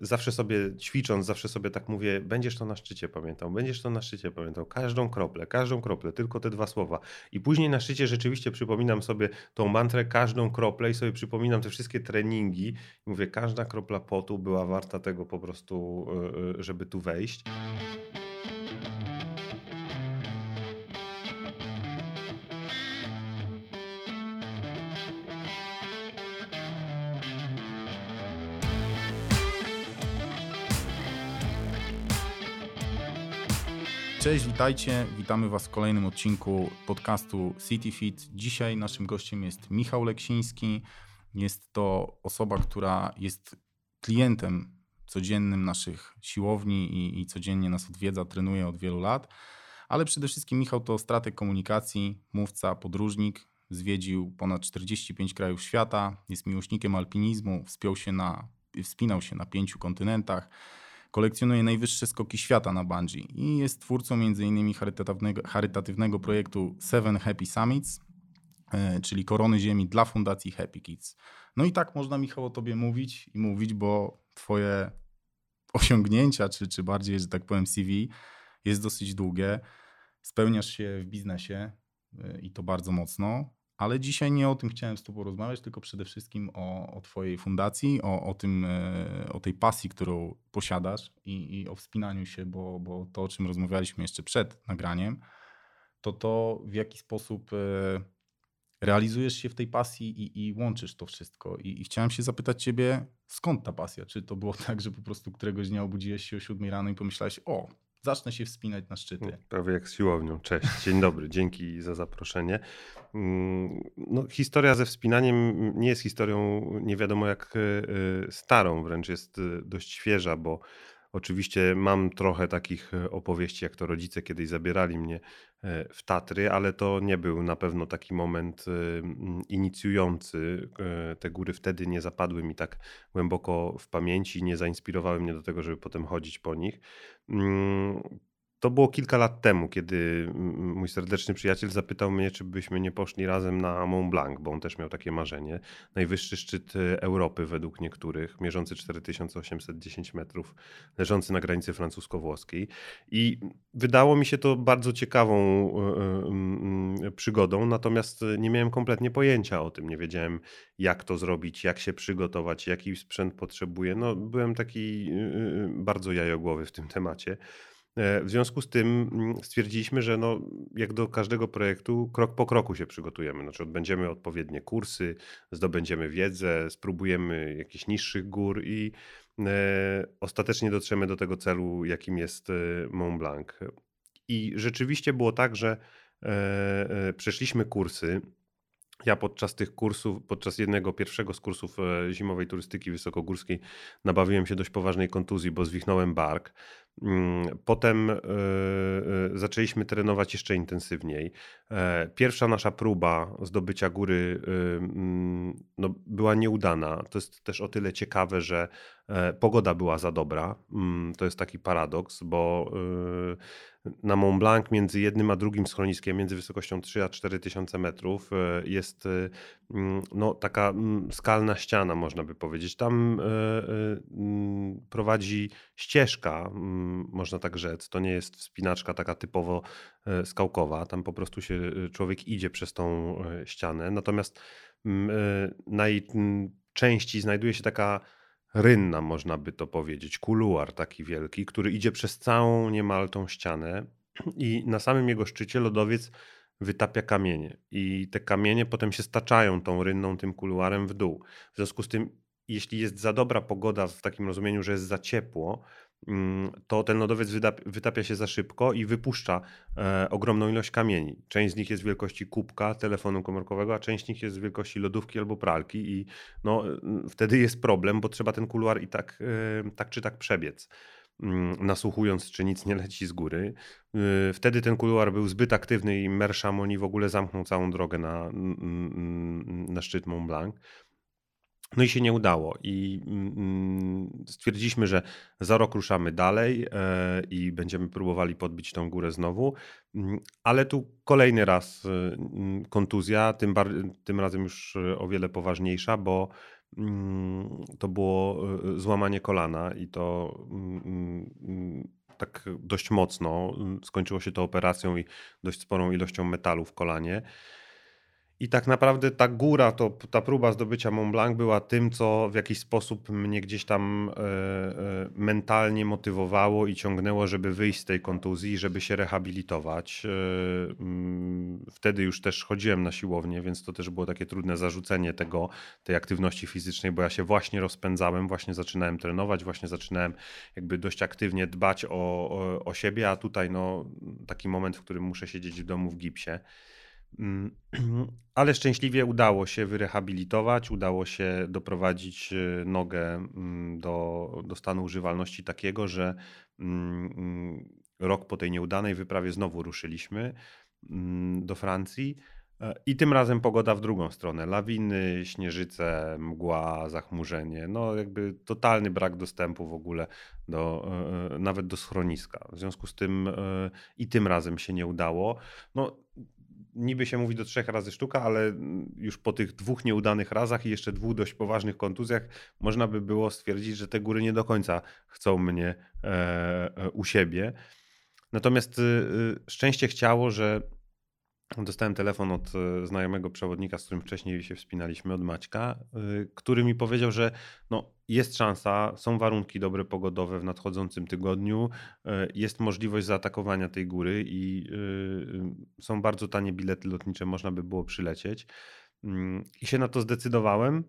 zawsze sobie ćwicząc, zawsze sobie tak mówię, będziesz to na szczycie pamiętał, będziesz to na szczycie pamiętał, każdą kroplę, każdą kroplę, tylko te dwa słowa. I później na szczycie rzeczywiście przypominam sobie tą mantrę, każdą kroplę i sobie przypominam te wszystkie treningi i mówię, każda kropla potu była warta tego po prostu, e, e, żeby tu wejść. Cześć, witajcie. Witamy Was w kolejnym odcinku podcastu CityFit. Dzisiaj naszym gościem jest Michał Leksiński. Jest to osoba, która jest klientem codziennym naszych siłowni i, i codziennie nas odwiedza, trenuje od wielu lat. Ale przede wszystkim Michał to strateg komunikacji, mówca, podróżnik. Zwiedził ponad 45 krajów świata, jest miłośnikiem alpinizmu, wspiął się na, wspinał się na pięciu kontynentach kolekcjonuje najwyższe skoki świata na bungee i jest twórcą m.in. Charytatywnego, charytatywnego projektu Seven Happy Summits, e, czyli korony ziemi dla fundacji Happy Kids. No i tak można Michał o tobie mówić i mówić, bo twoje osiągnięcia, czy, czy bardziej, że tak powiem CV jest dosyć długie. Spełniasz się w biznesie e, i to bardzo mocno. Ale dzisiaj nie o tym chciałem z Tobą rozmawiać, tylko przede wszystkim o, o Twojej fundacji, o, o, tym, e, o tej pasji, którą posiadasz i, i o wspinaniu się, bo, bo to, o czym rozmawialiśmy jeszcze przed nagraniem, to to, w jaki sposób e, realizujesz się w tej pasji i, i łączysz to wszystko. I, I, chciałem się zapytać Ciebie, skąd ta pasja? Czy to było tak, że po prostu któregoś dnia obudziłeś się o 7 rano i pomyślałeś, o, zacznę się wspinać na szczyty. No, prawie jak z siłownią. Cześć, dzień dobry, dzięki za zaproszenie. Mm, no, historia ze wspinaniem nie jest historią nie wiadomo jak e, e, starą, wręcz jest e, dość świeża, bo Oczywiście mam trochę takich e, opowieści, jak to rodzice kiedyś zabierali mnie e, w Tatry, ale to nie był na pewno taki moment e, inicjujący. Te góry wtedy nie zapadły mi tak głęboko w pamięci, nie zainspirowały mnie do tego, żeby potem chodzić po nich. To było kilka lat temu, kiedy mój serdeczny przyjaciel zapytał mnie, czy byśmy nie poszli razem na Mont Blanc, bo on też miał takie marzenie. Najwyższy szczyt e, Europy według niektórych, mierzący 4810 metrów, leżący na granicy francusko-włoskiej. I wydało mi się to bardzo ciekawą e, e, przygodą, natomiast nie miałem kompletnie pojęcia o tym. Nie wiedziałem, jak to zrobić, jak się przygotować, jaki sprzęt potrzebuję. No, byłem taki bardzo jajogłowy w tym temacie. E, w związku z tym mm, stwierdziliśmy, że no, jak do każdego projektu, krok po kroku się przygotujemy. Znaczy, odbędziemy odpowiednie kursy, zdobędziemy wiedzę, spróbujemy jakichś niższych gór i e, ostatecznie dotrzemy do tego celu, jakim jest e, Mont Blanc. I rzeczywiście było tak, że przeszliśmy kursy. Ja podczas tych kursów, podczas jednego pierwszego z kursów zimowej turystyki wysokogórskiej nabawiłem się dość poważnej kontuzji, bo zwichnąłem bark. Mm, potem e, e, zaczęliśmy trenować jeszcze intensywniej. Pierwsza nasza próba zdobycia góry mm, no, była nieudana. To jest też o tyle ciekawe, że pogoda była za dobra. Mm, to jest taki paradoks, bo na Mont Blanc między jednym a drugim schroniskiem, między wysokością 3 a 4 tysiące metrów e, jest e, no, taka skalna ściana, można by powiedzieć. Tam e, prowadzi ścieżka, można tak rzec. To nie jest wspinaczka taka typowo skałkowa. Tam po prostu się człowiek idzie przez tą ścianę. Natomiast na jej części znajduje się taka rynna, można by to powiedzieć, kuluar taki wielki, który idzie przez całą niemal tą ścianę i na samym jego szczycie lodowiec wytapia kamienie i te kamienie potem się staczają tą rynną, tym kuluarem w dół. W związku z tym, jeśli jest za dobra pogoda w takim rozumieniu, że jest za ciepło, Mm, to ten lodowiec wytapia się za szybko i wypuszcza e, ogromną ilość kamieni. Część z nich jest wielkości kubka telefonu komórkowego, a część z nich jest wielkości lodówki albo pralki i no, wtedy jest problem, bo trzeba ten kuluar i tak, e, tak czy tak przebiec mm, nasłuchując, czy nic nie leci z góry. E, wtedy ten kuluar był zbyt aktywny i Mer Chamonix w ogóle zamknął całą drogę na, na szczyt Mont Blanc. No i się nie udało. I mm, stwierdziliśmy, że za rok ruszamy dalej e, i będziemy próbowali podbić tą górę znowu. Mm, ale tu kolejny raz e, mm, kontuzja, tym, tym razem już e, o wiele poważniejsza, bo mm, to było złamanie kolana i to mm, tak dość mocno. Skończyło się to operacją i dość sporą ilością metalu w kolanie. I tak naprawdę ta góra, to, ta próba zdobycia Mont Blanc była tym, co w jakiś sposób mnie gdzieś tam e, e, mentalnie motywowało i ciągnęło, żeby wyjść z tej kontuzji, żeby się rehabilitować. E, mm, wtedy już też chodziłem na siłownię, więc to też było takie trudne zarzucenie tego, tej aktywności fizycznej, bo ja się właśnie rozpędzałem, właśnie zaczynałem trenować, właśnie zaczynałem jakby dość aktywnie dbać o, o, o siebie, a tutaj no, taki moment, w którym muszę siedzieć w domu w gipsie. Mm, ale szczęśliwie udało się wyrehabilitować, udało się doprowadzić e, nogę mm, do, do stanu używalności takiego, że mm, rok po tej nieudanej wyprawie znowu ruszyliśmy do Francji. E, I tym razem pogoda w drugą stronę. Lawiny, śnieżyce, mgła, zachmurzenie. No jakby totalny brak dostępu w ogóle do, e, nawet do schroniska. W związku z tym i tym razem się nie udało. No niby się mówi do trzech razy sztuka, ale już po tych dwóch nieudanych razach i jeszcze dwóch dość poważnych kontuzjach można by było stwierdzić, że te góry nie do końca chcą mnie e, e u siebie. Natomiast y, y, szczęście chciało, że dostałem telefon od e, znajomego przewodnika, z którym wcześniej się wspinaliśmy, od Maćka, y, który mi powiedział, że no, jest szansa, są warunki dobre pogodowe w nadchodzącym tygodniu, e, jest możliwość zaatakowania tej góry i y, są bardzo tanie bilety lotnicze, można by było przylecieć. Mm, I się na to zdecydowałem.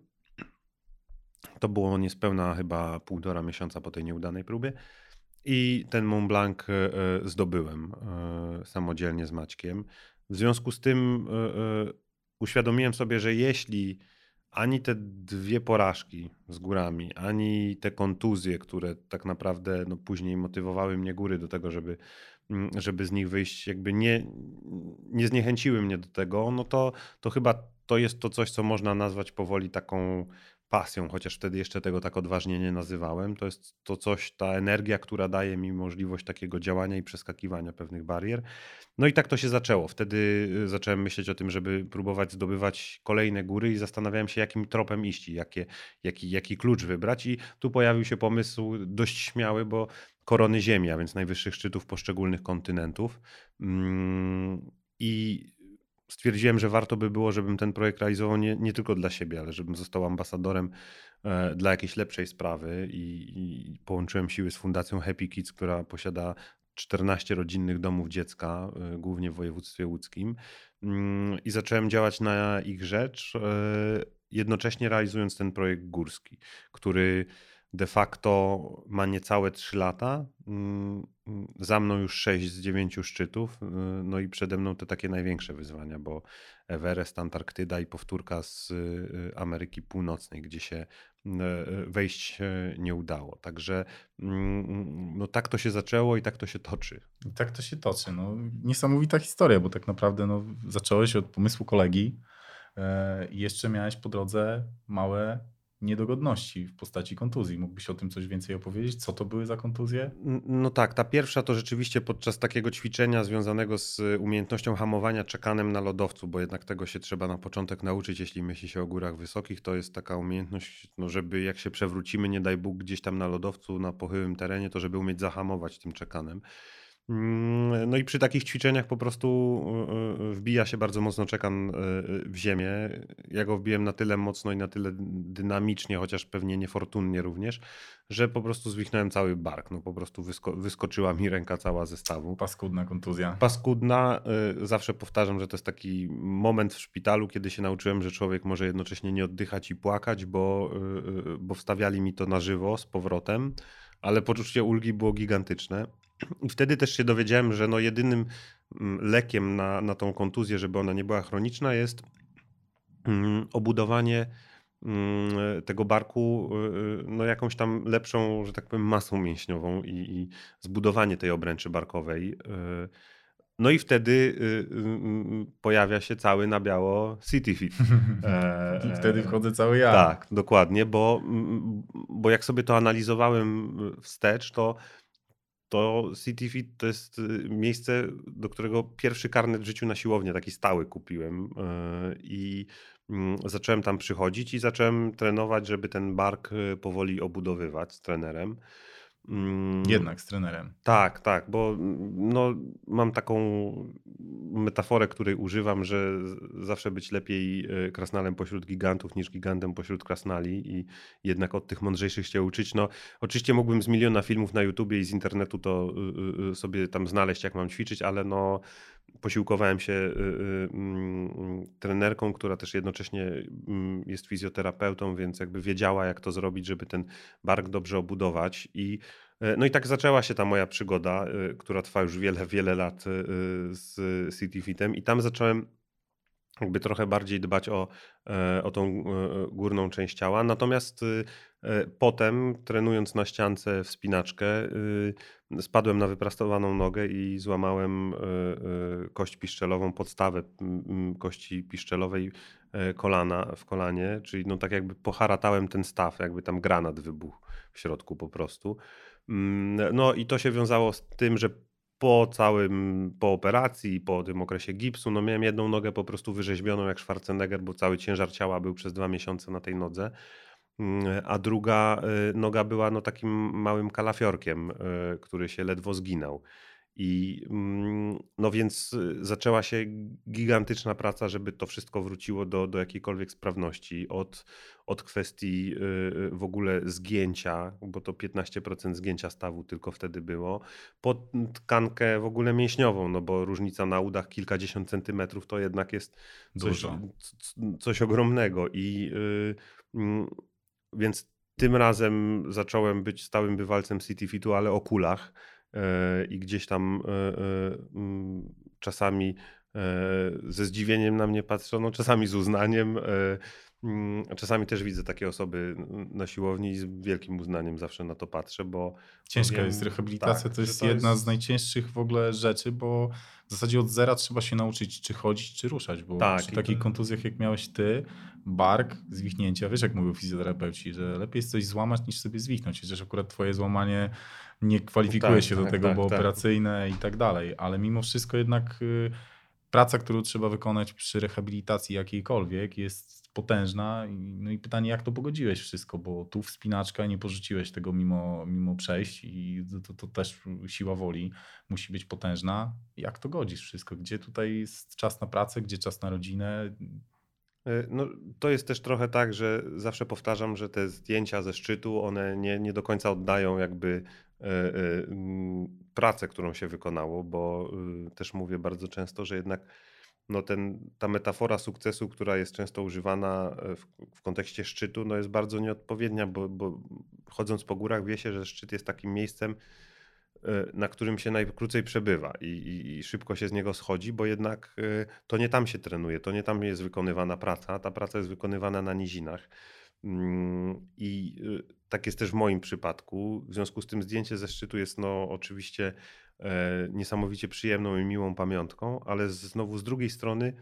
To było niespełna chyba półtora miesiąca po tej nieudanej próbie. I ten Mont Blanc e, zdobyłem samodzielnie z Maćkiem. W związku z tym uświadomiłem sobie, że jeśli ani te dwie porażki z górami, ani te kontuzje, które tak naprawdę no, później motywowały mnie góry do tego, żeby, mm, żeby z nich wyjść, jakby nie, nie zniechęciły mnie do tego, no to, to chyba to jest to coś, co można nazwać powoli taką pasją, chociaż wtedy jeszcze tego tak odważnie nie nazywałem. To jest to coś, ta energia, która daje mi możliwość takiego działania i przeskakiwania pewnych barier. No i tak to się zaczęło. Wtedy y, zacząłem myśleć o tym, żeby próbować zdobywać kolejne góry i zastanawiałem się, jakim tropem iść, jakie, jaki, jaki klucz wybrać. I tu pojawił się pomysł dość śmiały, bo korony Ziemi, a więc najwyższych szczytów poszczególnych kontynentów. Mm, I stwierdziłem, że warto by było, żebym ten projekt realizował nie, nie tylko dla siebie, ale żebym został ambasadorem e, dla jakiejś lepszej sprawy. I, i, połączyłem siły z Fundacją Happy Kids, która posiada 14 rodzinnych domów dziecka, e, głównie w województwie łódzkim. Mm, i zacząłem działać na ich rzecz, e, jednocześnie realizując ten projekt górski, który de facto ma niecałe 3 lata. Mm, za mną już 6 z 9 szczytów. Y, no i przede mną te takie największe wyzwania, bo Everest, Antarktyda i powtórka z y, Ameryki Północnej, gdzie się y, wejść nie udało. Także mm, no tak to się zaczęło i tak to się toczy. I tak to się toczy. No, niesamowita historia, bo tak naprawdę no, zacząłeś od pomysłu kolegi e, i jeszcze miałeś po drodze małe niedogodności w postaci kontuzji. Mógłbyś o tym coś więcej opowiedzieć? Co to były za kontuzje? No tak, ta pierwsza to rzeczywiście podczas takiego ćwiczenia związanego z umiejętnością hamowania czekanem na lodowcu, bo jednak tego się trzeba na początek nauczyć, jeśli myśli się o górach wysokich, to jest taka umiejętność, no żeby jak się przewrócimy, nie daj Bóg, gdzieś tam na lodowcu, na pochyłym terenie, to żeby umieć zahamować tym czekanem. Mm, no i przy takich ćwiczeniach po prostu y, y, wbija się bardzo mocno czekan y, w ziemię. Ja go wbiłem na tyle mocno i na tyle dynamicznie, chociaż pewnie niefortunnie również, że po prostu zwichnąłem cały bark. No po prostu wysko wyskoczyła mi ręka cała ze stawu. Paskudna kontuzja. Paskudna. Zawsze powtarzam, że to jest taki moment w szpitalu, kiedy się nauczyłem, że człowiek może jednocześnie nie oddychać i płakać, bo, bo wstawiali mi to na żywo z powrotem, ale poczucie ulgi było gigantyczne. I wtedy też się dowiedziałem, że no jedynym mm, lekiem na, na tą kontuzję, żeby ona nie była chroniczna, jest mm, obudowanie mm, tego barku y, y, no jakąś tam lepszą, że tak powiem, masą mięśniową i, i zbudowanie tej obręczy barkowej. Y. No i wtedy pojawia się cały na biało CityFit. I wtedy wchodzę cały ja. Tak, dokładnie, bo, bo jak sobie to analizowałem wstecz, to to CityFit to jest y, miejsce, do którego pierwszy karnet w życiu na siłownię, taki stały kupiłem. Y, I mm, zacząłem tam przychodzić i zacząłem trenować, żeby ten bark y, powoli obudowywać z trenerem. Mm, Jednak z trenerem. Tak, tak, bo mm, no, mam taką metaforę, której używam, że zawsze być lepiej e, krasnalem pośród gigantów niż gigantem pośród krasnali i jednak od tych mądrzejszych się uczyć. No, oczywiście mógłbym z miliona filmów na YouTubie i z internetu to y, y, sobie tam znaleźć, jak mam ćwiczyć, ale no posiłkowałem się mm, trenerką, która też jednocześnie jest fizjoterapeutą, więc jakby wiedziała, jak to zrobić, żeby ten bark dobrze obudować. I E, no i tak zaczęła się ta moja przygoda, e, która trwa już wiele, wiele lat z CityFitem i tam zacząłem jakby trochę bardziej dbać o, o tą górną część ciała. Natomiast potem, trenując na ściance wspinaczkę, spadłem na wyprastowaną nogę i złamałem kość piszczelową, podstawę kości piszczelowej kolana w kolanie, czyli no tak jakby poharatałem ten staw, jakby tam granat wybuchł w środku po prostu. Mm, no i to się wiązało z tym, że po całym, po operacji, po tym okresie gipsu, no miałem jedną nogę po prostu wyrzeźbioną jak Schwarzenegger, bo cały ciężar ciała był przez dwa miesiące na tej nodze, mm, a druga y, noga była no takim małym kalafiorkiem, y, który się ledwo zginął. I mm, no więc y, zaczęła się gigantyczna praca, żeby to wszystko wróciło do, do jakiejkolwiek sprawności. Od, od kwestii y, y, w ogóle zgięcia, bo to 15% zgięcia stawu tylko wtedy było, po tkankę w ogóle mięśniową, no bo różnica na udach kilkadziesiąt centymetrów to jednak jest coś, coś ogromnego. I mm, więc tym razem zacząłem być stałym bywalcem City Fitu, ale o kulach i gdzieś tam e, e, mm, czasami ze zdziwieniem na mnie patrzono, czasami z uznaniem. Mm, czasami też widzę takie osoby na siłowni i z wielkim uznaniem zawsze na to patrzę, bo. Ciężka jest rehabilitacja, tak, to jest to jedna jest... z najcięższych w ogóle rzeczy, bo w zasadzie od zera trzeba się nauczyć, czy chodzić, czy ruszać, bo tak, przy takich to... kontuzjach, jak miałeś ty, bark, zwichnięcia, wiesz, jak mówią fizjoterapeuci, że lepiej jest coś złamać, niż sobie zwichnąć. Chociaż akurat twoje złamanie nie kwalifikuje tak, się do tak, tego, tak, bo tak. operacyjne i tak dalej, ale mimo wszystko jednak y, praca, którą trzeba wykonać przy rehabilitacji jakiejkolwiek jest potężna. No i pytanie, jak to pogodziłeś wszystko, bo tu wspinaczka nie porzuciłeś tego mimo, mimo przejść i to, to też siła woli musi być potężna. Jak to godzisz wszystko? Gdzie tutaj jest czas na pracę, gdzie czas na rodzinę? E, no, to jest też trochę tak, że zawsze powtarzam, że te zdjęcia ze szczytu, one nie, nie do końca oddają jakby e, e, pracę, którą się wykonało, bo też mówię bardzo często, że jednak no ten, ta metafora sukcesu, która jest często używana w, w kontekście szczytu, no jest bardzo nieodpowiednia, bo, bo chodząc po górach wie się, że szczyt jest takim miejscem, na którym się najkrócej przebywa i, i, i, szybko się z niego schodzi, bo jednak e, to nie tam się trenuje, to nie tam jest wykonywana praca, ta praca jest wykonywana na nizinach. Mm, I e, tak jest też w moim przypadku. W związku z tym zdjęcie ze szczytu jest no oczywiście niesamowicie przyjemną i miłą pamiątką, ale znowu z drugiej strony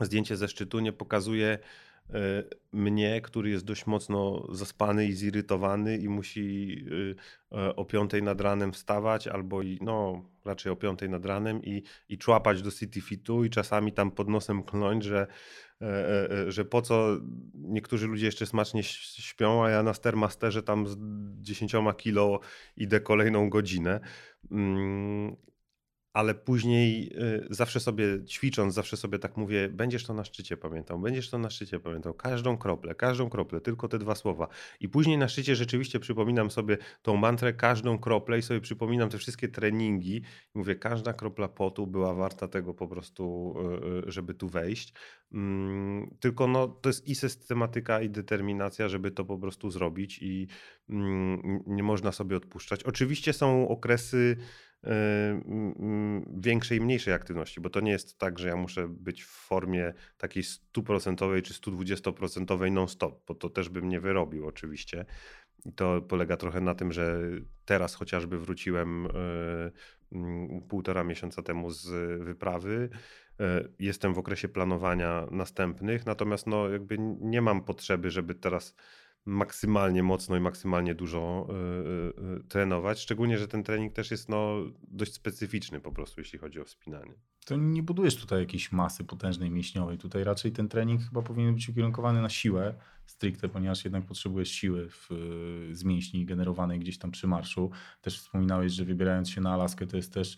zdjęcie ze szczytu nie pokazuje E, mnie, który jest dość mocno zaspany i zirytowany i musi e, e, o piątej nad ranem wstawać albo i, no raczej o piątej nad ranem i, i człapać do City Fitu i czasami tam pod nosem kląć, że, że po co niektórzy ludzie jeszcze smacznie śpią, a ja na Stairmasterze tam z 10 kilo idę kolejną godzinę. Ale później y, zawsze sobie ćwicząc, zawsze sobie tak mówię, będziesz to na szczycie pamiętał, będziesz to na szczycie pamiętał, każdą kroplę, każdą kroplę, tylko te dwa słowa. I później na szczycie rzeczywiście przypominam sobie tą mantrę, każdą kroplę i sobie przypominam te wszystkie treningi. I mówię, każda kropla potu była warta tego po prostu, y, y, żeby tu wejść. Mm, tylko no, to jest i systematyka, i determinacja, żeby to po prostu zrobić i mm, nie można sobie odpuszczać. Oczywiście są okresy, większej i mniejszej aktywności, bo to nie jest tak, że ja muszę być w formie takiej stuprocentowej czy 120% non-stop, bo to też bym nie wyrobił oczywiście. I to polega trochę na tym, że teraz chociażby wróciłem e, półtora miesiąca temu z wyprawy. E, jestem w okresie planowania następnych, natomiast no jakby nie mam potrzeby, żeby teraz maksymalnie mocno i maksymalnie dużo y, y, y, trenować. Szczególnie, że ten trening też jest no, dość specyficzny po prostu, jeśli chodzi o wspinanie. To nie budujesz tutaj jakiejś masy potężnej mięśniowej. Tutaj raczej ten trening chyba powinien być ukierunkowany na siłę stricte, ponieważ jednak potrzebujesz siły w, z mięśni generowanej gdzieś tam przy marszu. Też wspominałeś, że wybierając się na Alaskę to jest też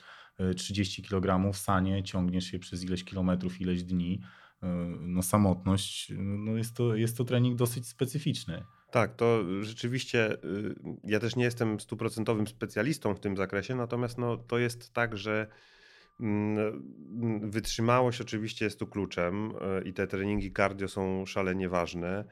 30 kg w sanie, ciągniesz się przez ileś kilometrów, ileś dni. No samotność, no jest, to, jest to trening dosyć specyficzny. Tak, to rzeczywiście y, ja też nie jestem stuprocentowym specjalistą w tym zakresie, natomiast no, to jest tak, że mm, wytrzymałość oczywiście jest tu kluczem y, i te treningi cardio są szalenie ważne.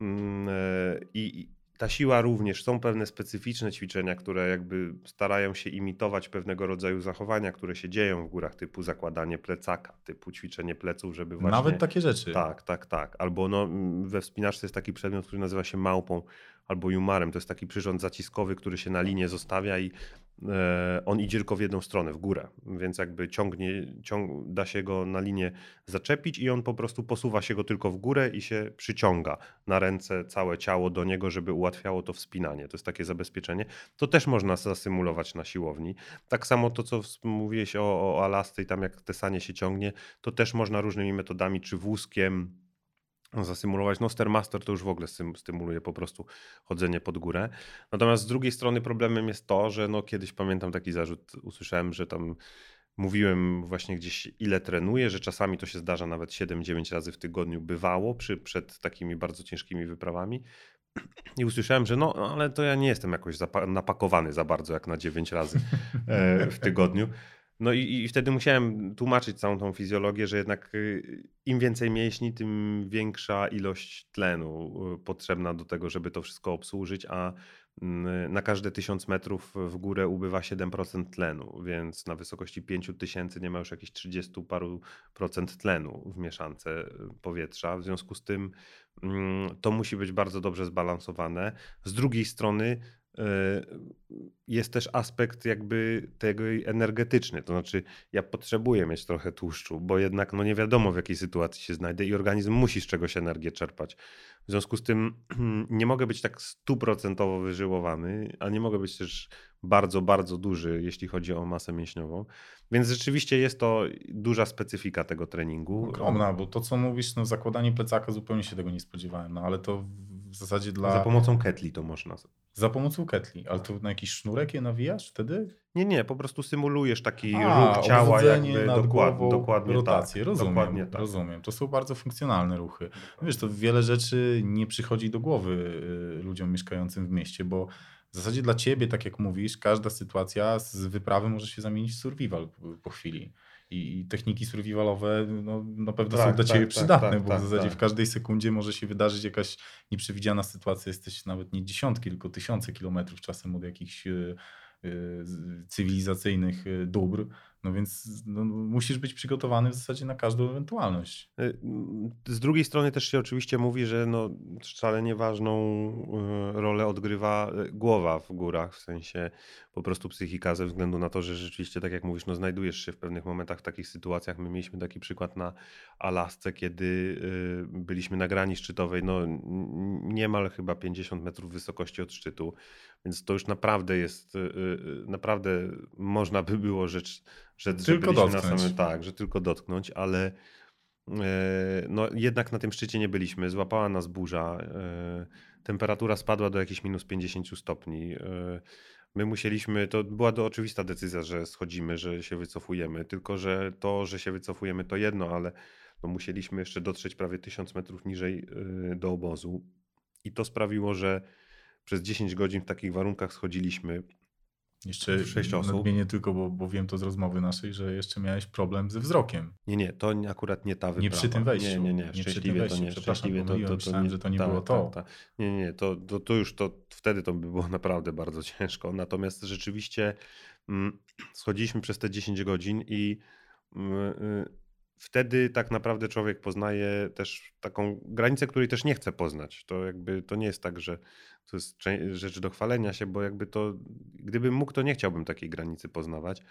Mm, y, I, ta siła również, są pewne specyficzne ćwiczenia, które jakby starają się imitować pewnego rodzaju zachowania, które się dzieją w górach, typu zakładanie plecaka, typu ćwiczenie pleców, żeby właśnie... Nawet takie rzeczy. Tak, tak, tak. Albo no, we wspinaczce jest taki przedmiot, który nazywa się małpą albo jumarem. To jest taki przyrząd zaciskowy, który się na linię zostawia i E, on idzie tylko w jedną stronę, w górę, więc jakby ciągnie, ciąg, da się go na linię zaczepić i on po prostu posuwa się go tylko w górę i się przyciąga na ręce całe ciało do niego, żeby ułatwiało to wspinanie. To jest takie zabezpieczenie. To też można zasymulować na siłowni. Tak samo to, co mówiłeś o, o Alasce i tam jak te sanie się ciągnie, to też można różnymi metodami, czy wózkiem, zasymulować. No Stairmaster to już w ogóle stymuluje po prostu chodzenie pod górę. Natomiast z drugiej strony problemem jest to, że no kiedyś pamiętam taki zarzut, usłyszałem, że tam mówiłem właśnie gdzieś ile trenuję, że czasami to się zdarza nawet 7-9 razy w tygodniu bywało przy, przed takimi bardzo ciężkimi wyprawami. I usłyszałem, że no, ale to ja nie jestem jakoś napakowany za bardzo jak na 9 razy e, w tygodniu. No i, i wtedy musiałem tłumaczyć całą tą fizjologię, że jednak y, im więcej mięśni, tym większa ilość tlenu y, potrzebna do tego, żeby to wszystko obsłużyć, a mm, na każde 1000 metrów w górę ubywa 7% tlenu, więc na wysokości 5000 nie ma już jakichś 30 paru procent tlenu w mieszance y, powietrza. W związku z tym mm, to musi być bardzo dobrze zbalansowane. Z drugiej strony jest też aspekt jakby tego energetyczny. To znaczy, ja potrzebuję mieć trochę tłuszczu, bo jednak no nie wiadomo w jakiej sytuacji się znajdę i organizm musi z czegoś energię czerpać. W związku z tym nie mogę być tak stuprocentowo wyżyłowany, a nie mogę być też bardzo, bardzo duży, jeśli chodzi o masę mięśniową. Więc rzeczywiście jest to duża specyfika tego treningu. Ogromna, bo to co mówisz, no zakładanie plecaka zupełnie się tego nie spodziewałem, no ale to w zasadzie dla... Za pomocą ketli to można. Za pomocą ketli, ale to na jakiś sznurek je nawijasz wtedy? Nie, nie, po prostu symulujesz taki A, ruch ciała jakby dokładnie, dokładnie rotację. Tak, rozumiem, dokładnie tak. rozumiem. To są bardzo funkcjonalne ruchy. Wiesz, to wiele rzeczy nie przychodzi do głowy y, ludziom mieszkającym w mieście, bo w zasadzie dla ciebie, tak jak mówisz, każda sytuacja z wyprawy może się zamienić w survival po chwili i, techniki survivalowe no, na pewno tak, są dla tak, Ciebie tak, przydatne, tak, bo w tak, zasadzie w tak. każdej sekundzie może się wydarzyć jakaś nieprzewidziana sytuacja. Jesteś nawet nie dziesiątki, tylko tysiące kilometrów czasem od jakichś e, cywilizacyjnych e, dóbr. No więc no, musisz być przygotowany w zasadzie na każdą ewentualność. Y, z drugiej strony też się oczywiście mówi, że no, szalenie ważną y, rolę odgrywa y, głowa w górach, w sensie po prostu psychika ze względu na to, że rzeczywiście, tak jak mówisz, no, znajdujesz się w pewnych momentach w takich sytuacjach. My mieliśmy taki przykład na Alasce, kiedy byliśmy na grani szczytowej, no niemal chyba 50 metrów wysokości od szczytu, więc to już naprawdę jest, naprawdę można by było rzecz że, tylko dotknąć. Na samym, tak, że tylko dotknąć, ale e, no, jednak na tym szczycie nie byliśmy. Złapała nas burza. E, temperatura spadła do jakichś minus 50 stopni. E, my musieliśmy, to była to oczywista decyzja, że schodzimy, że się wycofujemy, tylko że to, że się wycofujemy to jedno, ale no musieliśmy jeszcze dotrzeć prawie 1000 metrów niżej do obozu i to sprawiło, że przez 10 godzin w takich warunkach schodziliśmy. Jeszcze sześć osób. Nadmienię tylko, bo, bo wiem to z rozmowy naszej, że jeszcze miałeś problem ze wzrokiem. Nie, nie, to akurat nie ta wyprawa. Nie przy tym wejściu. Nie, nie, nie, nie tym wejściu. to nie. Szczęśliwie to, to, to, myślałem, nie, że to nie tak, było to. Tak, tak. Nie, nie, to, to, to już to wtedy to by było naprawdę bardzo ciężko. Natomiast rzeczywiście mm, schodziliśmy przez te 10 godzin i mm, y, wtedy tak naprawdę człowiek poznaje też taką granicę, której też nie chce poznać. To jakby to nie jest tak, że to jest rzecz do chwalenia się, bo jakby to, gdybym mógł, to nie chciałbym takiej granicy poznawać.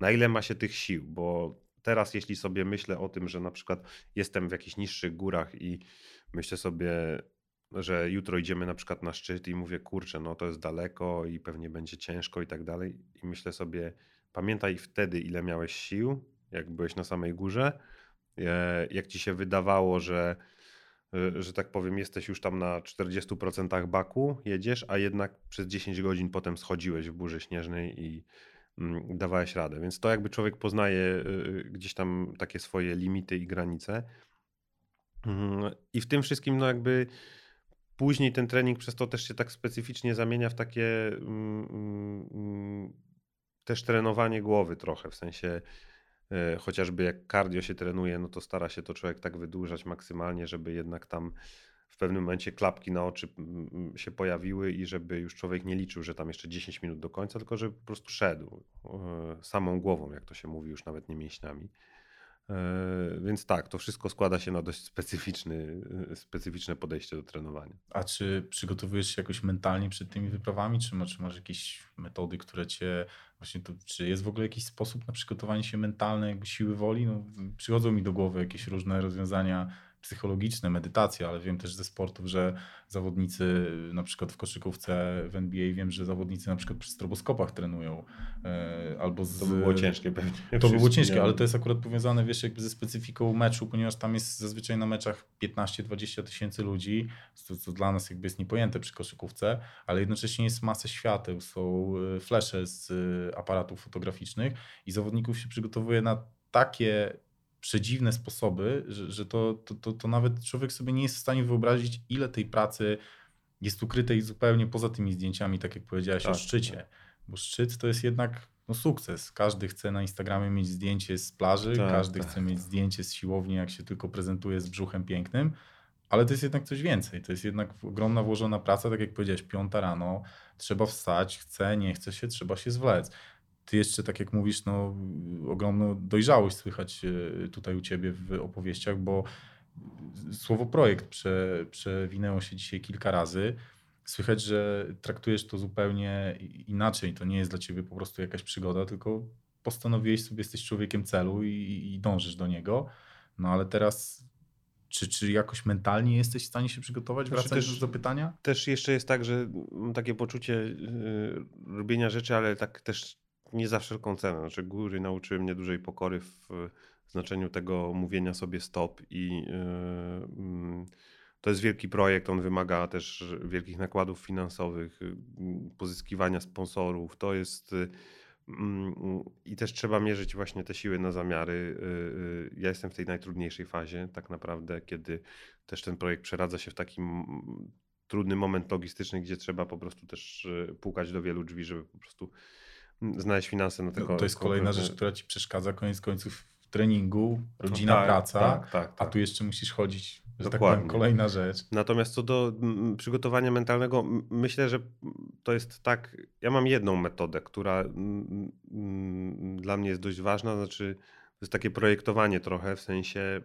Na ile ma się tych sił, bo teraz jeśli sobie myślę o tym, że na przykład jestem w jakichś niższych górach i myślę sobie, że jutro idziemy na przykład na szczyt i mówię, kurczę, no to jest daleko i pewnie będzie ciężko i tak dalej. I myślę sobie, pamiętaj wtedy, ile miałeś sił, jak byłeś na samej górze, jak ci się wydawało, że, e, że tak powiem, jesteś już tam na 40% baku, jedziesz, a jednak przez 10 godzin potem schodziłeś w burzy śnieżnej i mm, dawałeś radę. Więc to jakby człowiek poznaje e, gdzieś tam takie swoje limity i granice. Mm, I w tym wszystkim, no jakby później ten trening przez to też się tak specyficznie zamienia w takie mm, mm, też trenowanie głowy trochę, w sensie e, chociażby jak cardio się trenuje, no to stara się to człowiek tak wydłużać maksymalnie, żeby jednak tam w pewnym momencie klapki na oczy się pojawiły i żeby już człowiek nie liczył, że tam jeszcze 10 minut do końca, tylko żeby po prostu szedł e, samą głową, jak to się mówi, już nawet nie mięśniami. E, więc tak, to wszystko składa się na dość specyficzny, e, specyficzne podejście do trenowania. A czy przygotowujesz się jakoś mentalnie przed tymi wyprawami, czy, czy masz jakieś metody, które cię właśnie to, czy jest w ogóle jakiś sposób na przygotowanie się mentalne, jakby siły woli? No, przychodzą mi do głowy jakieś różne rozwiązania psychologiczne, medytacja, ale wiem też ze sportów, że zawodnicy na przykład w koszykówce w NBA wiem, że zawodnicy na przykład przy stroboskopach trenują e, albo z... To by było ciężkie pewnie. To by było ciężkie, ale to jest akurat powiązane wiesz jakby ze specyfiką meczu, ponieważ tam jest zazwyczaj na meczach 15-20 tysięcy ludzi, co, co dla nas jakby jest niepojęte przy koszykówce, ale jednocześnie jest masę świateł, są e, flesze z aparatów fotograficznych i zawodników się przygotowuje na takie przedziwne sposoby, że, że to, to, to, to nawet człowiek sobie nie jest w stanie wyobrazić, ile tej pracy jest ukrytej zupełnie poza tymi zdjęciami, tak jak powiedziałeś tak, o szczycie. Tak. Bo szczyt to jest jednak no, sukces. Każdy chce na Instagramie mieć zdjęcie z plaży, tak, każdy tak. chce mieć zdjęcie z siłowni, jak się tylko prezentuje z brzuchem pięknym, ale to jest jednak coś więcej. To jest jednak ogromna włożona praca, tak jak powiedziałeś, piąta rano, trzeba wstać, chce, nie chce się, trzeba się zwlec ty jeszcze, tak jak mówisz, no, ogromną dojrzałość słychać e, tutaj u ciebie w opowieściach, bo słowo projekt prze, przewinęło się dzisiaj kilka razy. Słychać, że traktujesz to zupełnie inaczej. To nie jest dla ciebie po prostu jakaś przygoda, tylko postanowiłeś sobie, jesteś człowiekiem celu i, i dążysz do niego. No ale teraz czy, czy jakoś mentalnie jesteś w stanie się przygotować, znaczy wracając też, do pytania? Też jeszcze jest tak, że mam takie poczucie yy, robienia rzeczy, ale tak też nie za wszelką cenę. Znaczy, góry nauczyły mnie dużej pokory w znaczeniu tego mówienia sobie stop i yy, to jest wielki projekt, on wymaga też wielkich nakładów finansowych, y, pozyskiwania sponsorów. To jest yy, i też trzeba mierzyć właśnie te siły na zamiary. Y, ja jestem w tej najtrudniejszej fazie, tak naprawdę, kiedy też ten projekt przeradza się w taki trudny moment logistyczny, gdzie trzeba po prostu też pukać do wielu drzwi, żeby po prostu znaleźć finanse na tego. To jest kolejna rzecz, która ci przeszkadza koniec końców w treningu, rodzina, tak, praca, tak, tak, a tak. tu jeszcze musisz chodzić, że tak Dokładnie. tak powiem, kolejna rzecz. Natomiast co do przygotowania mentalnego, myślę, że to jest tak, ja mam jedną metodę, która dla mnie jest dość ważna, znaczy to jest takie projektowanie trochę, w sensie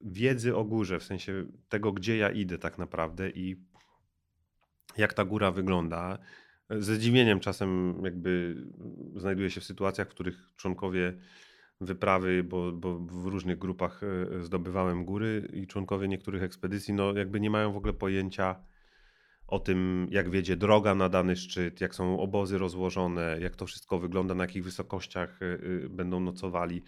wiedzy o górze, w sensie tego, gdzie ja idę tak naprawdę i jak ta góra wygląda, ze zdziwieniem czasem jakby znajduję się w sytuacjach, w których członkowie wyprawy, bo, bo w różnych grupach e, zdobywałem góry i członkowie niektórych ekspedycji, no jakby nie mają w ogóle pojęcia o tym, jak wiedzie droga na dany szczyt, jak są obozy rozłożone, jak to wszystko wygląda, na jakich wysokościach e, e, będą nocowali.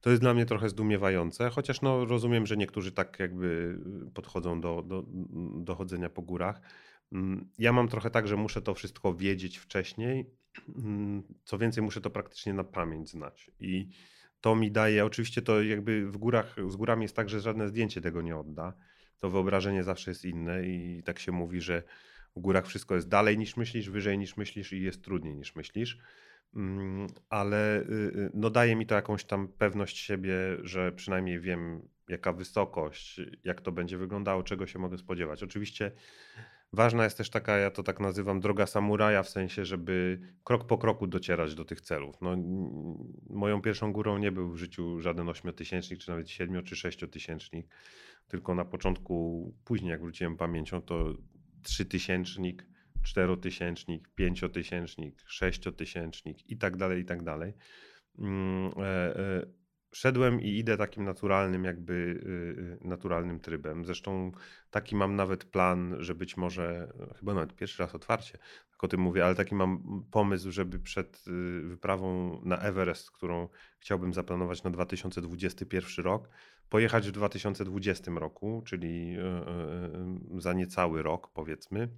To jest dla mnie trochę zdumiewające, chociaż no rozumiem, że niektórzy tak jakby podchodzą do, do, do chodzenia po górach. Mm, ja mam trochę tak, że muszę to wszystko wiedzieć wcześniej. Mm, co więcej, muszę to praktycznie na pamięć znać. I to mi daje, oczywiście to jakby w górach, z górami jest tak, że żadne zdjęcie tego nie odda. To wyobrażenie zawsze jest inne i tak się mówi, że w górach wszystko jest dalej niż myślisz, wyżej niż myślisz i jest trudniej niż myślisz. Mm, ale y, y, no daje mi to jakąś tam pewność siebie, że przynajmniej wiem, jaka wysokość, jak to będzie wyglądało, czego się mogę spodziewać. Oczywiście Ważna jest też taka, ja to tak nazywam, droga samuraja, w sensie, żeby krok po kroku docierać do tych celów. No, moją pierwszą górą nie był w życiu żaden ośmiotysięcznik, czy nawet siedmiu, czy sześciotysięcznik, tylko na początku, później jak wróciłem pamięcią, to trzytysięcznik, czterotysięcznik, pięciotysięcznik, sześciotysięcznik i tak dalej, i tak dalej. Szedłem i idę takim naturalnym, jakby y, y, naturalnym trybem. Zresztą taki mam nawet plan, że być może, chyba nawet pierwszy raz otwarcie, tak o tym mówię, ale taki mam pomysł, żeby przed y, wyprawą na Everest, którą chciałbym zaplanować na 2021 rok, pojechać w 2020 roku, czyli za niecały rok, powiedzmy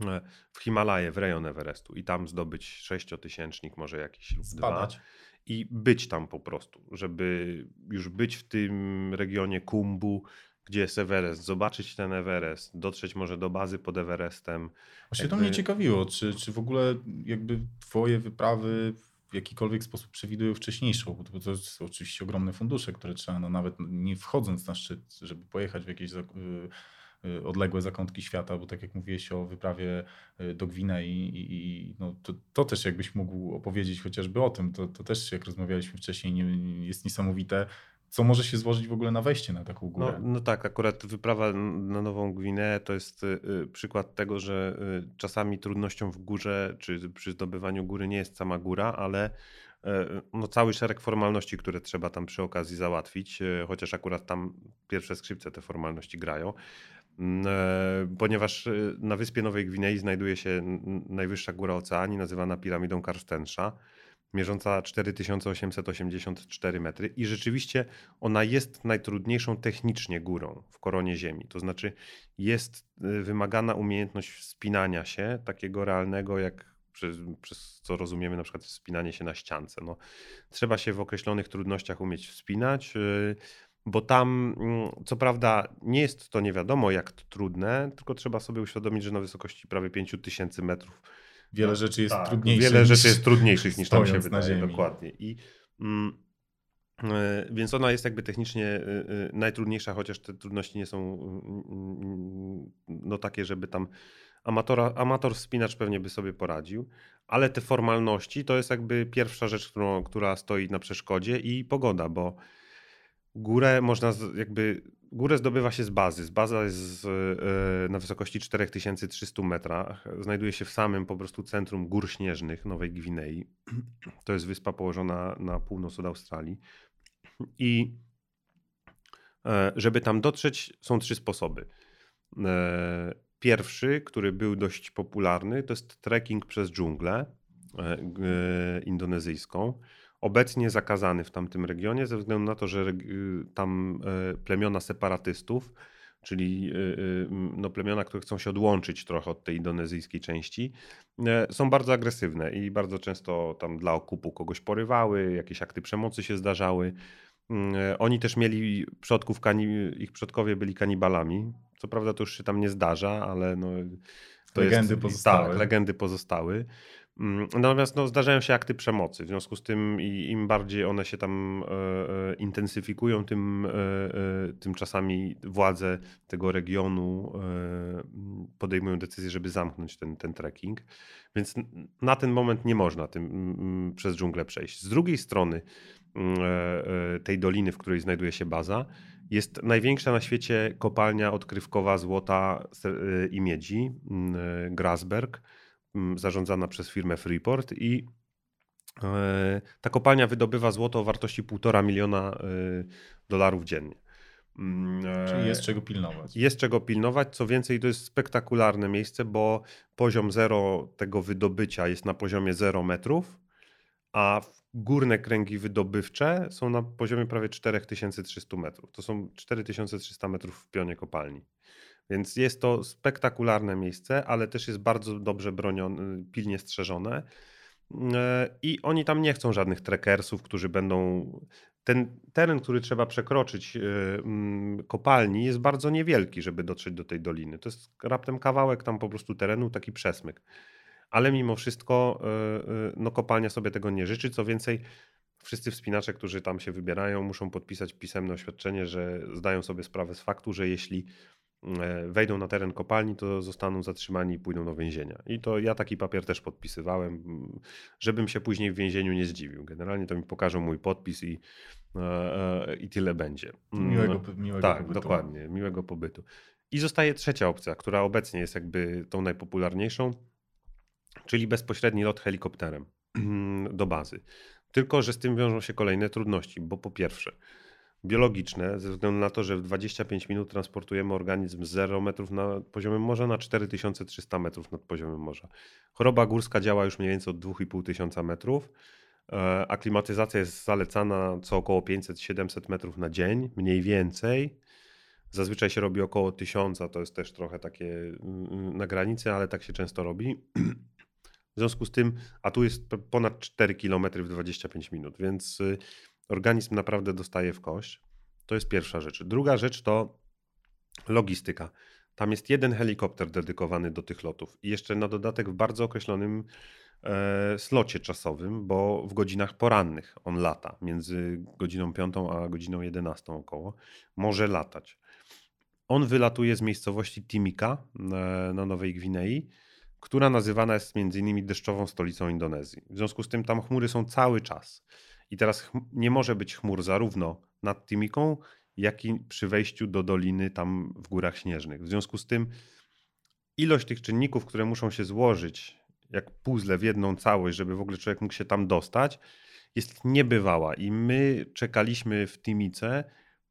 E, w Himalaje, w rejon Everestu i tam zdobyć sześciotysięcznik, może jakiś lub Spadać. dwa. I być tam po prostu, żeby już być w tym regionie Kumbu, gdzie jest Everest, zobaczyć ten Everest, dotrzeć może do bazy pod Everestem. Właśnie jakby... to mnie ciekawiło, czy, czy w ogóle jakby twoje wyprawy w jakikolwiek sposób przewidują wcześniejszą, bo to jest oczywiście ogromne fundusze, które trzeba, no nawet nie wchodząc na szczyt, żeby pojechać w jakieś Y, odległe zakątki świata, bo tak jak mówiłeś o wyprawie y, do Gwinei i, i no to, to, też jakbyś mógł opowiedzieć chociażby o tym, to, to też jak rozmawialiśmy wcześniej nie, jest niesamowite, co może się złożyć w ogóle na wejście na taką górę. No, no tak, akurat wyprawa na Nową Gwineę to jest y, przykład tego, że czasami trudnością w górze czy przy zdobywaniu góry nie jest sama góra, ale no, cały szereg formalności, które trzeba tam przy okazji załatwić, chociaż akurat tam pierwsze skrzypce te formalności grają. Mm, e, ponieważ e, na wyspie Nowej Gwinei znajduje się najwyższa góra oceanii, nazywana piramidą Karstensza, mierząca 4884 metry i rzeczywiście ona jest najtrudniejszą technicznie górą w koronie Ziemi. To znaczy jest e, wymagana umiejętność wspinania się, takiego realnego jak przez, przez co rozumiemy na przykład wspinanie się na ściance. No, trzeba się w określonych trudnościach umieć wspinać bo tam, mm, co prawda, nie jest to nie wiadomo jak to trudne, tylko trzeba sobie uświadomić, że na wysokości prawie 5000 metrów wiele no, rzeczy jest tak, trudniejszych. Wiele rzeczy jest trudniejszych niż tam się wydaje. Dokładnie. I, mm, e, więc ona jest jakby technicznie e, e, najtrudniejsza, chociaż te trudności nie są mm, no takie, żeby tam amatora, amator wspinacz pewnie by sobie poradził, ale te formalności to jest jakby pierwsza rzecz, którą, która stoi na przeszkodzie i pogoda, bo Górę można jakby. Górę zdobywa się z bazy. Z baza jest yy, na wysokości 4300 metrach. Znajduje się w samym po prostu centrum gór śnieżnych Nowej Gwinei. To jest wyspa położona na północ od Australii. I yy, żeby tam dotrzeć, są trzy sposoby. Yy, pierwszy, który był dość popularny, to jest trekking przez dżunglę indonezyjską obecnie zakazany w tamtym regionie ze względu na to, że y, tam e, plemiona separatystów, czyli y, y, no, plemiona, które chcą się odłączyć trochę od tej indonezyjskiej części, e, są bardzo agresywne i bardzo często tam dla okupu kogoś porywały, jakieś akty przemocy się zdarzały. Mm, e, oni też mieli przodków, ich przodkowie byli kanibalami. Co prawda to już się tam nie zdarza, ale no, to legendy jest, pozostały. Tak, legendy pozostały. Mm, natomiast no, zdarzają się akty przemocy, w związku z tym im bardziej one się tam e, e, intensyfikują, tym, e, tym czasami władze tego regionu podejmują decyzję, żeby zamknąć ten, ten trekking. Więc na ten moment nie można tym, przez dżunglę przejść. Z drugiej strony e, tej doliny, w której znajduje się baza, jest największa na świecie kopalnia odkrywkowa złota i miedzi, Grasberg zarządzana przez firmę Freeport i e, ta kopalnia wydobywa złoto o wartości 1,5 miliona e, dolarów dziennie. Czyli jest czego pilnować. Jest czego pilnować. Co więcej, to jest spektakularne miejsce, bo poziom zero tego wydobycia jest na poziomie 0 metrów, a górne kręgi wydobywcze są na poziomie prawie 4300 metrów. To są 4300 metrów w pionie kopalni. Więc jest to spektakularne miejsce, ale też jest bardzo dobrze bronione, pilnie strzeżone. E, I oni tam nie chcą żadnych trekkersów, którzy będą. Ten teren, który trzeba przekroczyć e, mm, kopalni, jest bardzo niewielki, żeby dotrzeć do tej doliny. To jest raptem kawałek tam po prostu terenu, taki przesmyk. Ale mimo wszystko, e, no, kopalnia sobie tego nie życzy. Co więcej, wszyscy wspinacze, którzy tam się wybierają, muszą podpisać pisemne oświadczenie, że zdają sobie sprawę z faktu, że jeśli wejdą na teren kopalni, to zostaną zatrzymani i pójdą do więzienia. I to ja taki papier też podpisywałem, żebym się później w więzieniu nie zdziwił. Generalnie to mi pokażą mój podpis i, e, e, i tyle będzie. Miłego, miłego tak, pobytu. dokładnie, miłego pobytu. I zostaje trzecia opcja, która obecnie jest jakby tą najpopularniejszą, czyli bezpośredni lot helikopterem do bazy. Tylko, że z tym wiążą się kolejne trudności, bo po pierwsze, biologiczne, ze względu na to, że w 25 minut transportujemy organizm z 0 metrów nad poziomem morza na 4300 metrów nad poziomem morza. Choroba górska działa już mniej więcej od 2500 metrów. E, aklimatyzacja jest zalecana co około 500-700 metrów na dzień, mniej więcej. Zazwyczaj się robi około 1000, to jest też trochę takie mm, mm, na granicy, ale tak się często robi. W związku z tym, a tu jest ponad 4 km w 25 minut, więc y, organizm naprawdę dostaje w kość. To jest pierwsza rzecz. Druga rzecz to logistyka. Tam jest jeden helikopter dedykowany do tych lotów i jeszcze na dodatek w bardzo określonym e, slocie czasowym, bo w godzinach porannych on lata, między godziną 5 a godziną 11 około. Może latać. On wylatuje z miejscowości Timika e, na Nowej Gwinei, która nazywana jest między innymi deszczową stolicą Indonezji. W związku z tym tam chmury są cały czas. I teraz nie może być chmur zarówno nad Timiką, jak i przy wejściu do doliny tam w górach śnieżnych. W związku z tym ilość tych czynników, które muszą się złożyć jak puzzle w jedną całość, żeby w ogóle człowiek mógł się tam dostać, jest niebywała. I my czekaliśmy w Timice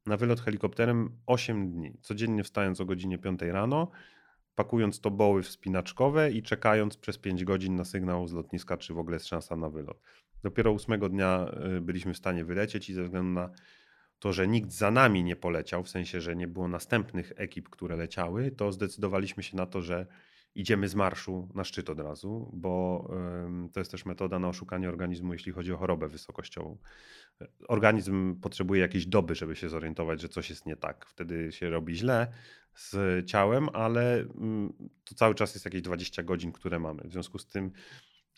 na wylot helikopterem 8 dni, codziennie wstając o godzinie 5 rano, pakując to boły wspinaczkowe i czekając przez 5 godzin na sygnał z lotniska, czy w ogóle jest szansa na wylot. Dopiero ósmego dnia y, byliśmy w stanie wylecieć i ze względu na to, że nikt za nami nie poleciał, w sensie, że nie było następnych ekip, które leciały, to zdecydowaliśmy się na to, że idziemy z marszu na szczyt od razu, bo to jest też metoda na oszukanie organizmu, jeśli chodzi o chorobę wysokościową. Organizm potrzebuje jakiejś doby, żeby się zorientować, że coś jest nie tak. Wtedy się robi źle z ciałem, ale mm, to cały czas jest jakieś 20 godzin, które mamy. W związku z tym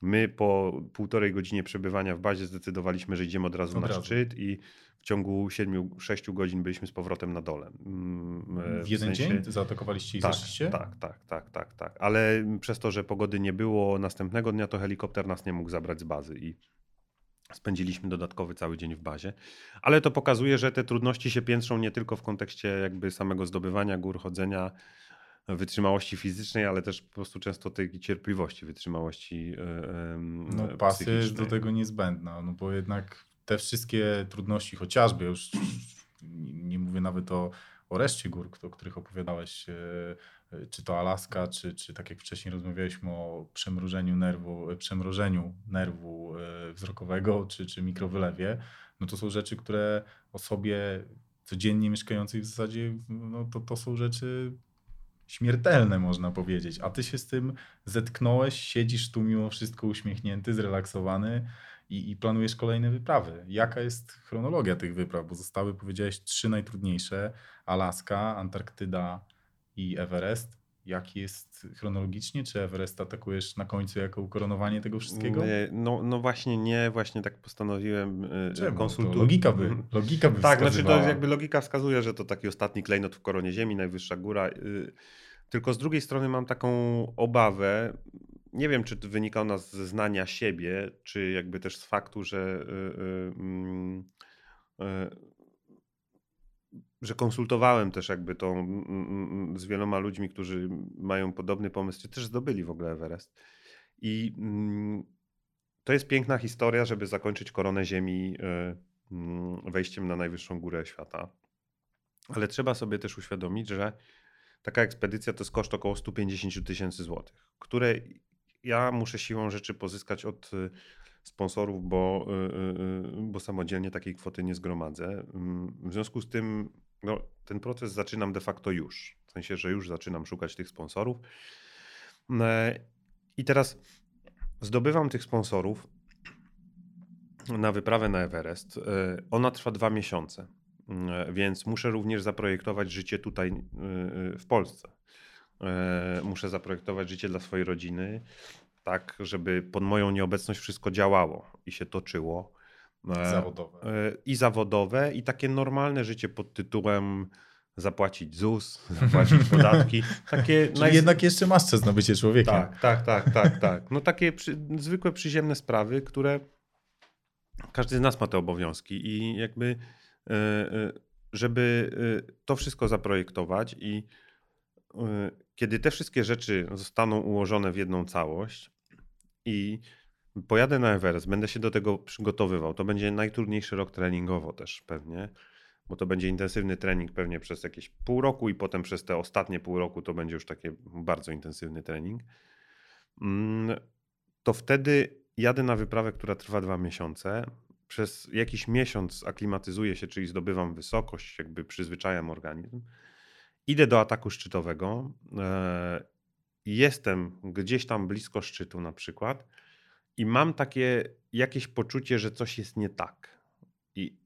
My po półtorej godzinie przebywania w bazie zdecydowaliśmy, że idziemy od razu od na razu. szczyt i w ciągu 7-6 godzin byliśmy z powrotem na dole. Mm, w, w jeden sensie... dzień zaatakowaliście i tak, zeszliście? Tak, tak, tak, tak, tak. Ale przez to, że pogody nie było następnego dnia, to helikopter nas nie mógł zabrać z bazy i spędziliśmy dodatkowy cały dzień w bazie. Ale to pokazuje, że te trudności się piętrzą nie tylko w kontekście jakby samego zdobywania gór, chodzenia, wytrzymałości fizycznej, ale też po prostu często tej cierpliwości, wytrzymałości. Yy, no, pasja jest do tego niezbędna, no bo jednak te wszystkie trudności, chociażby już nie mówię nawet o, o reszcie gór, o których opowiadałeś, e, czy to Alaska, czy, czy tak jak wcześniej rozmawialiśmy o przemrużeniu nerwu, przemrożeniu nerwu e, wzrokowego, czy, czy mikrowylewie, no to są rzeczy, które osobie codziennie mieszkającej w zasadzie, no to, to są rzeczy śmiertelne, można powiedzieć. A ty się z tym zetknąłeś, siedzisz tu mimo wszystko uśmiechnięty, zrelaksowany i, i planujesz kolejne wyprawy. Jaka jest chronologia tych wypraw? Bo zostały, powiedziałeś, trzy najtrudniejsze: Alaska, Antarktyda i Everest. Jak jest chronologicznie? Czy Everest atakujesz na końcu jako ukoronowanie tego wszystkiego? No, no właśnie nie, właśnie tak postanowiłem konsultować. Logika by, mhm. logika by Tak, znaczy to jakby logika wskazuje, że to taki ostatni klejnot w koronie ziemi, najwyższa góra. Y, tylko z drugiej strony mam taką obawę, nie wiem czy to wynika ona z znania siebie, czy jakby też z faktu, że y, y, że konsultowałem też jakby mm, mm, mm, z wieloma ludźmi, którzy mają podobny pomysł, czy też zdobyli w ogóle Everest. I to jest piękna historia, żeby zakończyć koronę Ziemi e, wejściem na najwyższą górę świata. Ale trzeba sobie też uświadomić, że taka ekspedycja to jest koszt około 150 tysięcy złotych, które ja muszę siłą rzeczy pozyskać od e, sponsorów, bo, e, bo samodzielnie takiej kwoty nie zgromadzę. W związku z tym no, ten proces zaczynam de facto już. W sensie, że już zaczynam szukać tych sponsorów. E, I teraz zdobywam tych sponsorów na wyprawę na Everest. E, ona trwa dwa miesiące, e, więc muszę również zaprojektować życie tutaj w Polsce. Muszę zaprojektować życie dla swojej rodziny, tak, żeby pod moją nieobecność wszystko działało i się toczyło. E, zawodowe. E, I zawodowe, i takie normalne życie pod tytułem zapłacić ZUS, zapłacić podatki. Takie Czyli naj... jednak jeszcze masz czas na bycie człowiekiem. Tak, tak, tak, tak, tak. No takie przy, zwykłe, przyziemne sprawy, które każdy z nas ma te obowiązki i jakby e, żeby to wszystko zaprojektować i kiedy te wszystkie rzeczy zostaną ułożone w jedną całość i pojadę na Everest, będę się do tego przygotowywał. To będzie najtrudniejszy rok treningowo też pewnie, bo to będzie intensywny trening pewnie przez jakieś pół roku i potem przez te ostatnie pół roku to będzie już taki bardzo intensywny trening. Mm, to wtedy jadę na wyprawę, która trwa dwa miesiące. Przez jakiś miesiąc aklimatyzuję się, czyli zdobywam wysokość, jakby przyzwyczajam organizm. Idę do ataku szczytowego. E, jestem gdzieś tam blisko szczytu na przykład i mam takie jakieś poczucie, że coś jest nie tak. I,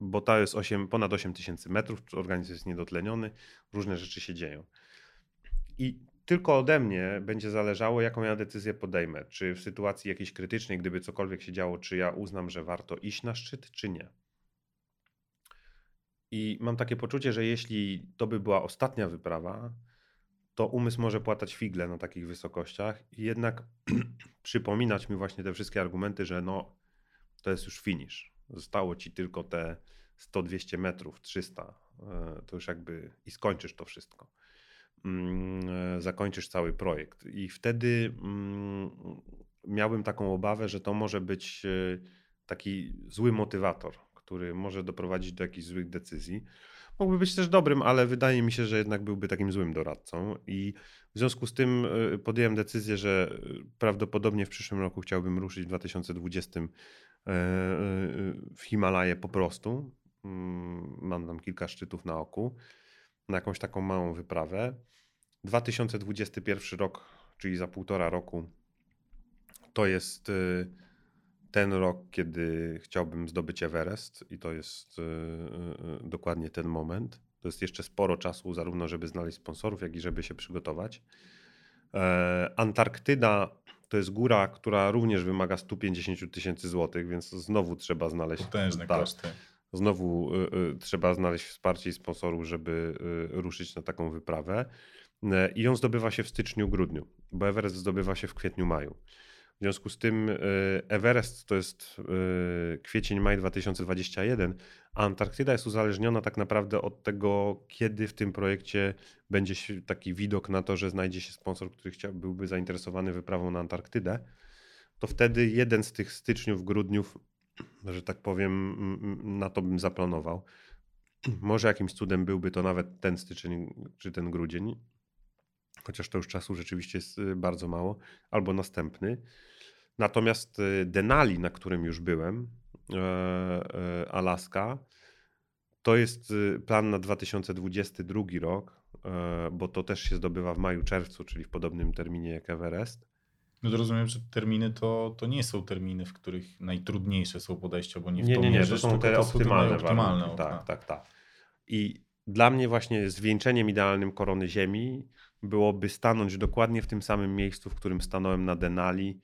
bo to jest 8, ponad 8 tysięcy metrów, organizm jest niedotleniony, różne rzeczy się dzieją. I tylko ode mnie będzie zależało, jaką ja decyzję podejmę. Czy w sytuacji jakiejś krytycznej, gdyby cokolwiek się działo, czy ja uznam, że warto iść na szczyt, czy nie. I mam takie poczucie, że jeśli to by była ostatnia wyprawa, to umysł może płatać figle na takich wysokościach i jednak przypominać mi właśnie te wszystkie argumenty, że no to jest już finish. Zostało ci tylko te 100-200 metrów, 300. E, to już jakby i skończysz to wszystko. Mm, e, zakończysz cały projekt. I wtedy mm, miałbym taką obawę, że to może być e, taki zły motywator, który może doprowadzić do jakichś złych decyzji. Mógłby być też dobrym, ale wydaje mi się, że jednak byłby takim złym doradcą. I w związku z tym e, podjąłem decyzję, że prawdopodobnie w przyszłym roku chciałbym ruszyć w 2020 w Himalaje po prostu. Mm, mam tam kilka szczytów na oku na jakąś taką małą wyprawę. 2021 rok, czyli za półtora roku, to jest ten rok, kiedy chciałbym zdobyć Everest, i to jest y, y, dokładnie ten moment. To jest jeszcze sporo czasu, zarówno żeby znaleźć sponsorów, jak i żeby się przygotować. E, Antarktyda to jest góra, która również wymaga 150 tysięcy złotych, więc znowu trzeba znaleźć. Potężne tak, koszty. Znowu y, y, trzeba znaleźć wsparcie i sponsorów, żeby y, ruszyć na taką wyprawę. E, I ją zdobywa się w styczniu, grudniu, bo Everest zdobywa się w kwietniu, maju. W związku z tym Everest to jest kwiecień, maj 2021, a Antarktyda jest uzależniona tak naprawdę od tego, kiedy w tym projekcie będzie taki widok na to, że znajdzie się sponsor, który chciał, byłby zainteresowany wyprawą na Antarktydę. To wtedy jeden z tych styczniów, grudniów że tak powiem, na to bym zaplanował. Może jakimś cudem byłby to nawet ten styczeń czy ten grudzień, chociaż to już czasu rzeczywiście jest y, bardzo mało, albo następny. Natomiast y, Denali, na którym już byłem, e, e, Alaska, to jest y, plan na 2022 rok, e, bo to też się zdobywa w maju, czerwcu, czyli w podobnym terminie jak Everest. No to rozumiem, że terminy to, to nie są terminy, w których najtrudniejsze są podejścia, bo nie w nie, to nie, nie, to są te to optymalne, optymalne Tak, tak, tak. I dla mnie właśnie zwieńczeniem idealnym korony Ziemi byłoby stanąć dokładnie w tym samym miejscu, w którym stanąłem na Denali,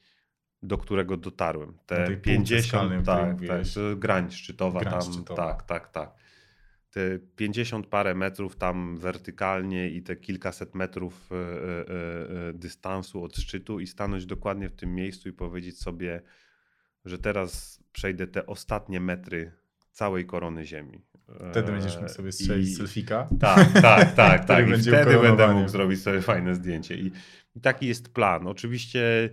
do którego dotarłem. Te 50, tak, tak, grań szczytowa grań tam, szczytowa. tak, tak, tak te 50 parę metrów tam wertykalnie i te kilkaset metrów e, e, e, dystansu od szczytu i stanąć dokładnie w tym miejscu i powiedzieć sobie, że teraz przejdę te ostatnie metry całej korony Ziemi. Wtedy będziesz mógł sobie strzelić I... selfika. Tak, tak, tak. tak. I wtedy będę mógł zrobić sobie fajne zdjęcie. I, I taki jest plan. Oczywiście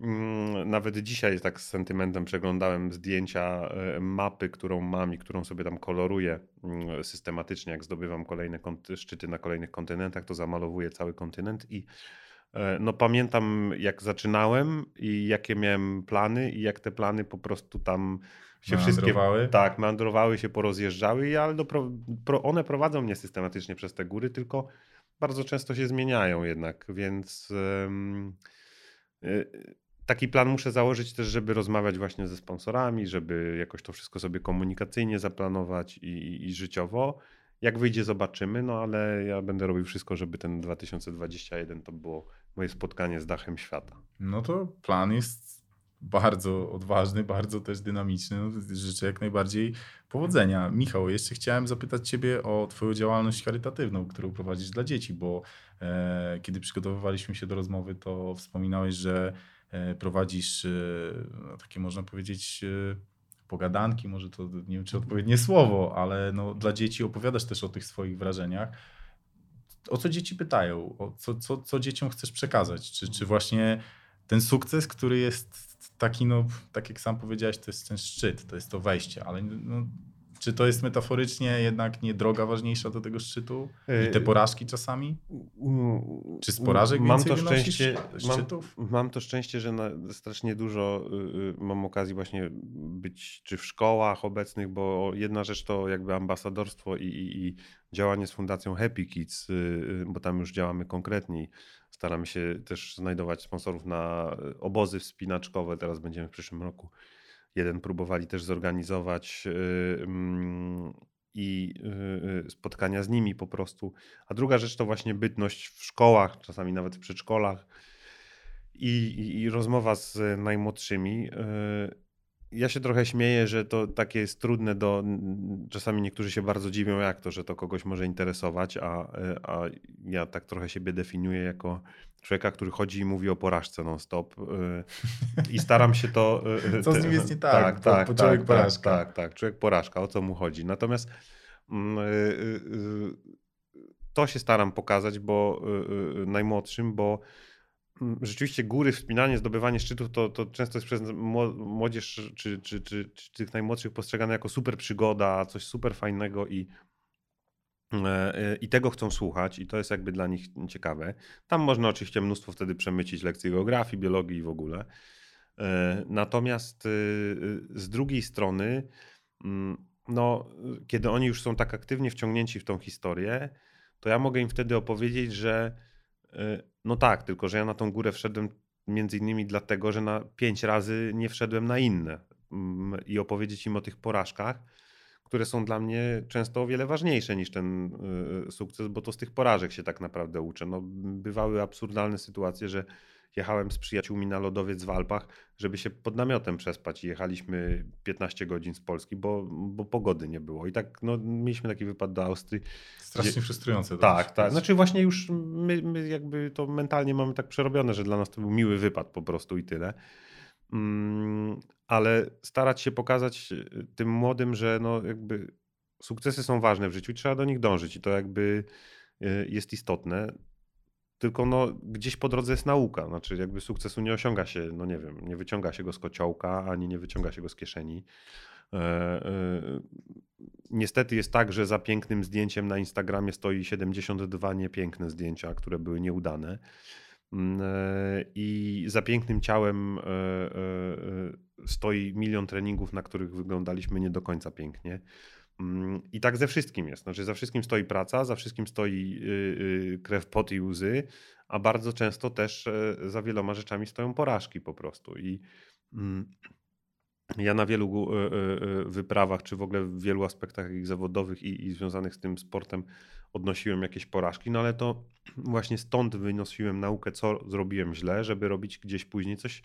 Mm, nawet dzisiaj tak z sentymentem przeglądałem zdjęcia e, mapy, którą mam i którą sobie tam koloruję mm, systematycznie. Jak zdobywam kolejne szczyty na kolejnych kontynentach, to zamalowuję cały kontynent i e, no pamiętam jak zaczynałem i jakie miałem plany i jak te plany po prostu tam się wszystkie tak meandrowały się, porozjeżdżały, ale do, pro, one prowadzą mnie systematycznie przez te góry, tylko bardzo często się zmieniają jednak, więc yy, taki plan muszę założyć też, żeby rozmawiać właśnie ze sponsorami, żeby jakoś to wszystko sobie komunikacyjnie zaplanować i, i życiowo. Jak wyjdzie, zobaczymy, no ale ja będę robił wszystko, żeby ten 2021 to było moje spotkanie z dachem świata. No to plan jest bardzo odważny, bardzo też dynamiczny. No, życzę jak najbardziej powodzenia. Michał, jeszcze chciałem zapytać Ciebie o Twoją działalność charytatywną, którą prowadzisz dla dzieci, bo e, kiedy przygotowywaliśmy się do rozmowy, to wspominałeś, że E, prowadzisz e, no, takie można powiedzieć e, pogadanki, może to nie wiem czy odpowiednie słowo, ale no, dla dzieci opowiadasz też o tych swoich wrażeniach. O co dzieci pytają? O co, co, co dzieciom chcesz przekazać? Czy, czy właśnie ten sukces, który jest taki, no, tak jak sam powiedziałeś, to jest ten szczyt, to jest to wejście, ale no, czy to jest metaforycznie jednak nie droga ważniejsza do tego szczytu? I te porażki czasami? Czy z porażek mam to szczęście, szczytów? Mam, mam, to szczęście, że na, strasznie dużo y, y, mam okazji właśnie być czy w szkołach obecnych, bo jedna rzecz to jakby ambasadorstwo i, i, i działanie z Fundacją Happy Kids, y bo tam już działamy konkretniej. Staramy się też znajdować sponsorów na obozy wspinaczkowe. Teraz będziemy w przyszłym roku jeden próbowali też zorganizować y, mm, i y, spotkania z nimi po prostu. A druga rzecz to właśnie bytność w szkołach, czasami nawet w przedszkolach i, i, i rozmowa z najmłodszymi. Ja się trochę śmieję, że to takie jest trudne do. Czasami niektórzy się bardzo dziwią, jak to, że to kogoś może interesować, a, a ja tak trochę siebie definiuję jako człowieka, który chodzi i mówi o porażce non-stop. Y, I staram się to. Y, y, co z nim jest nie tak? Tak, tak, po, po człowiek tak, porażka. Tak, tak, tak, człowiek porażka, o co mu chodzi. Natomiast mm, to się staram pokazać, bo najmłodszym, bo rzeczywiście góry, wspinanie, zdobywanie szczytów to, to często jest przez młodzież czy, czy, czy, czy tych najmłodszych postrzegane jako super przygoda, coś super fajnego i E, e, I tego chcą słuchać, i to jest jakby dla nich ciekawe. Tam można oczywiście mnóstwo wtedy przemycić lekcji geografii, biologii i w ogóle. E, natomiast z drugiej strony, mm, no, kiedy oni już są tak aktywnie wciągnięci w tą historię, to ja mogę im wtedy opowiedzieć, że no tak, tylko że ja na tą górę wszedłem między innymi dlatego, że na pięć razy nie wszedłem na inne mm, i opowiedzieć im o tych porażkach które są dla mnie często o wiele ważniejsze niż ten y, sukces, bo to z tych porażek się tak naprawdę uczę. No, bywały absurdalne sytuacje, że jechałem z przyjaciółmi na lodowiec w Alpach, żeby się pod namiotem przespać i jechaliśmy 15 godzin z Polski, bo, bo pogody nie było. I tak no, mieliśmy taki wypad do Austrii. Strasznie gdzie... frustrujące. Tak, tak. Znaczy właśnie już my, my jakby to mentalnie mamy tak przerobione, że dla nas to był miły wypad po prostu i tyle. Mm, ale starać się pokazać y, tym młodym, że no jakby sukcesy są ważne w życiu i trzeba do nich dążyć i to jakby y, jest istotne. Tylko no, gdzieś po drodze jest nauka. Znaczy, jakby sukcesu nie osiąga się, no nie wiem, nie wyciąga się go z kociołka, ani nie wyciąga się go z kieszeni. E, e, niestety jest tak, że za pięknym zdjęciem na Instagramie stoi 72 niepiękne zdjęcia, które były nieudane. Mm, e, I za pięknym ciałem stoi milion treningów, na których wyglądaliśmy nie do końca pięknie. Mm, I tak ze wszystkim jest. Znaczy, za wszystkim stoi praca, za wszystkim stoi y, y, krew, pot i łzy, a bardzo często też za wieloma rzeczami stoją porażki po prostu. I mm, ja na wielu wyprawach, czy w ogóle w wielu aspektach zawodowych i, i związanych z tym sportem, odnosiłem jakieś porażki, no ale to właśnie stąd wynosiłem naukę, co zrobiłem źle, żeby robić gdzieś później coś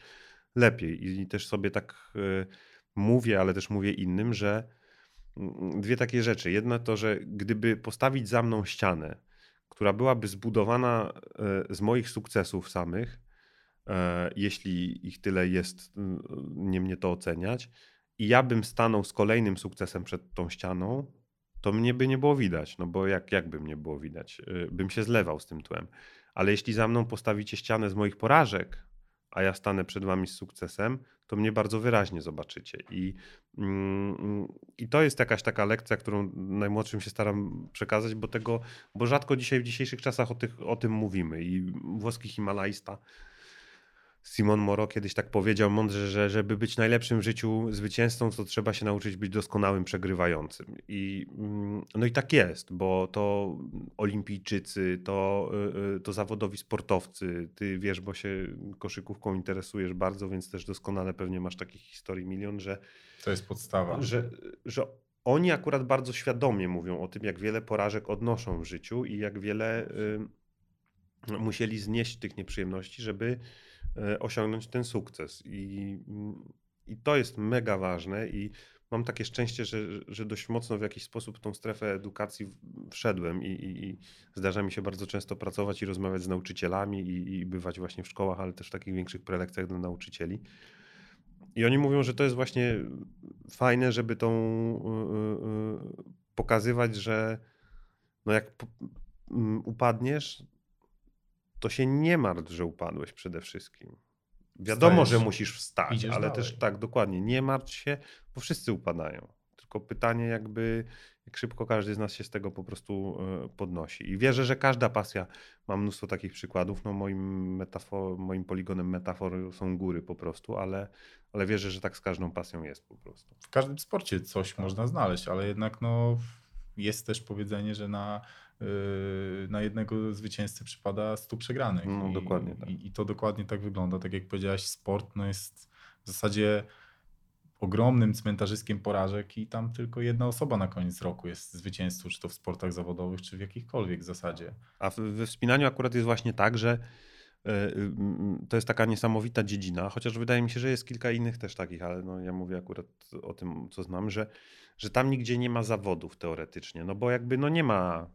lepiej. I też sobie tak e, mówię, ale też mówię innym, że dwie takie rzeczy. Jedna to, że gdyby postawić za mną ścianę, która byłaby zbudowana e, z moich sukcesów samych, e, jeśli ich tyle jest, nie mnie to oceniać, i ja bym stanął z kolejnym sukcesem przed tą ścianą, to mnie by nie było widać, no bo jak, jak by mnie było widać? Y, bym się zlewał z tym tłem. Ale jeśli za mną postawicie ścianę z moich porażek, a ja stanę przed wami z sukcesem, to mnie bardzo wyraźnie zobaczycie. I, mm, I to jest jakaś taka lekcja, którą najmłodszym się staram przekazać, bo tego, bo rzadko dzisiaj w dzisiejszych czasach o, tych, o tym mówimy. I włoski Himalajsta Simon Moro kiedyś tak powiedział mądrze, że żeby być najlepszym w życiu zwycięzcą, to trzeba się nauczyć być doskonałym przegrywającym. I, mm, no i tak jest, bo to olimpijczycy, to, y, y, to zawodowi sportowcy, ty wiesz, bo się koszykówką interesujesz bardzo, więc też doskonale pewnie masz takich historii milion, że... To jest podstawa. Że, że oni akurat bardzo świadomie mówią o tym, jak wiele porażek odnoszą w życiu i jak wiele y, musieli znieść tych nieprzyjemności, żeby osiągnąć ten sukces. I, I to jest mega ważne i mam takie szczęście, że, że dość mocno w jakiś sposób w tą strefę edukacji wszedłem i, i, i zdarza mi się bardzo często pracować i rozmawiać z nauczycielami i, i bywać właśnie w szkołach, ale też w takich większych prelekcjach dla nauczycieli. I oni mówią, że to jest właśnie fajne, żeby tą yy, yy, pokazywać, że no jak upadniesz, to się nie martw, że upadłeś przede wszystkim. Wiadomo, Wstajesz, że musisz wstać, ale dalej. też tak, dokładnie, nie martw się, bo wszyscy upadają. Tylko pytanie jakby, jak szybko każdy z nas się z tego po prostu e, podnosi. I wierzę, że każda pasja, mam mnóstwo takich przykładów, no moim, metafor, moim poligonem metafor są góry po prostu, ale, ale wierzę, że tak z każdą pasją jest po prostu. W każdym sporcie coś Tak. można znaleźć, ale jednak no, jest też powiedzenie, że na, na jednego zwycięzcę przypada 100 przegranych. No, I, dokładnie tak. I, I to dokładnie tak wygląda. Tak jak powiedziałaś, sport no, jest w zasadzie ogromnym cmentarzyskiem porażek i tam tylko jedna osoba na koniec roku jest zwycięzcą, czy to w sportach zawodowych, czy w jakichkolwiek w zasadzie. A we wspinaniu akurat jest właśnie tak, że e, mm, to jest taka niesamowita dziedzina, chociaż wydaje mi się, że jest kilka innych też takich, ale no ja mówię akurat o tym, co znam, że, że tam nigdzie nie ma zawodów teoretycznie, no bo jakby no nie ma,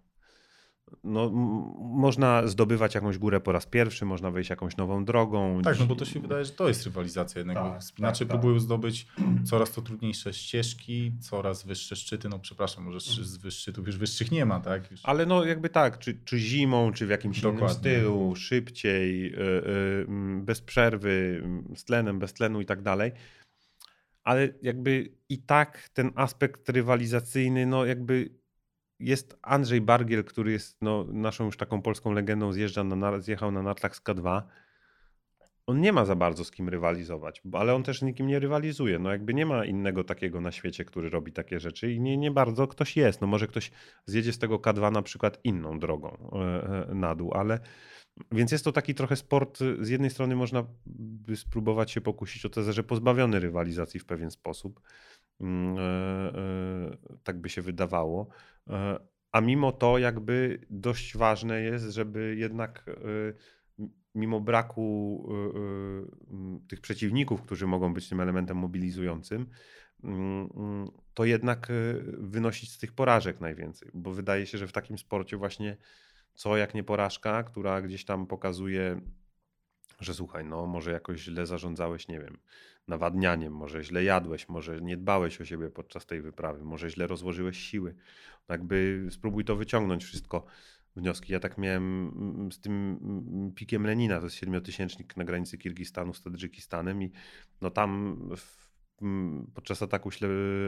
no można zdobywać jakąś górę po raz pierwszy, można wejść jakąś nową drogą. Tak, no bo to się wydaje, że to jest rywalizacja jednak. Tak, bo Wspinacze tak, tak. próbują zdobyć coraz to trudniejsze ścieżki, coraz wyższe szczyty. No przepraszam, może z wyż- szczytów już wyższych nie ma, tak? Już... Ale no jakby tak, czy, czy zimą, czy w jakimś innym Dokładnie. stylu, szybciej, y, y, mm, bez przerwy, z tlenem, bez tlenu i tak dalej. Ale jakby i tak ten aspekt rywalizacyjny, no jakby jest Andrzej Bargiel, który jest no, naszą już taką polską legendą, zjeżdża na, zjechał na nartach z K2. On nie ma za bardzo z kim rywalizować, ale on też nikim nie rywalizuje. No jakby nie ma innego takiego na świecie, który robi takie rzeczy i nie, nie bardzo ktoś jest. No może ktoś zjedzie z tego K2 na przykład inną drogą e, e, na dół, ale więc jest to taki trochę sport, z jednej strony można by spróbować się pokusić o tezę, że pozbawiony rywalizacji w pewien sposób. Mm, e, e, Tak by się wydawało. E, A mimo to jakby dość ważne jest, żeby jednak mimo braku tych przeciwników, którzy mogą być tym elementem mobilizującym, mm, mm, to jednak wynosić z tych porażek najwięcej, bo wydaje się, że w takim sporcie właśnie co jak nie porażka, która gdzieś tam pokazuje, że słuchaj, no może jakoś źle zarządzałeś, nie wiem, nawadnianiem, może źle jadłeś, może nie dbałeś o siebie podczas tej wyprawy, może źle rozłożyłeś siły. Jakby spróbuj to wyciągnąć wszystko wnioski. Ja tak miałem mm, z tym mm, pikiem Lenina, to jest siedmiotysięcznik na granicy Kirgistanu z Tadżykistanem i no tam w, mm, podczas ataku,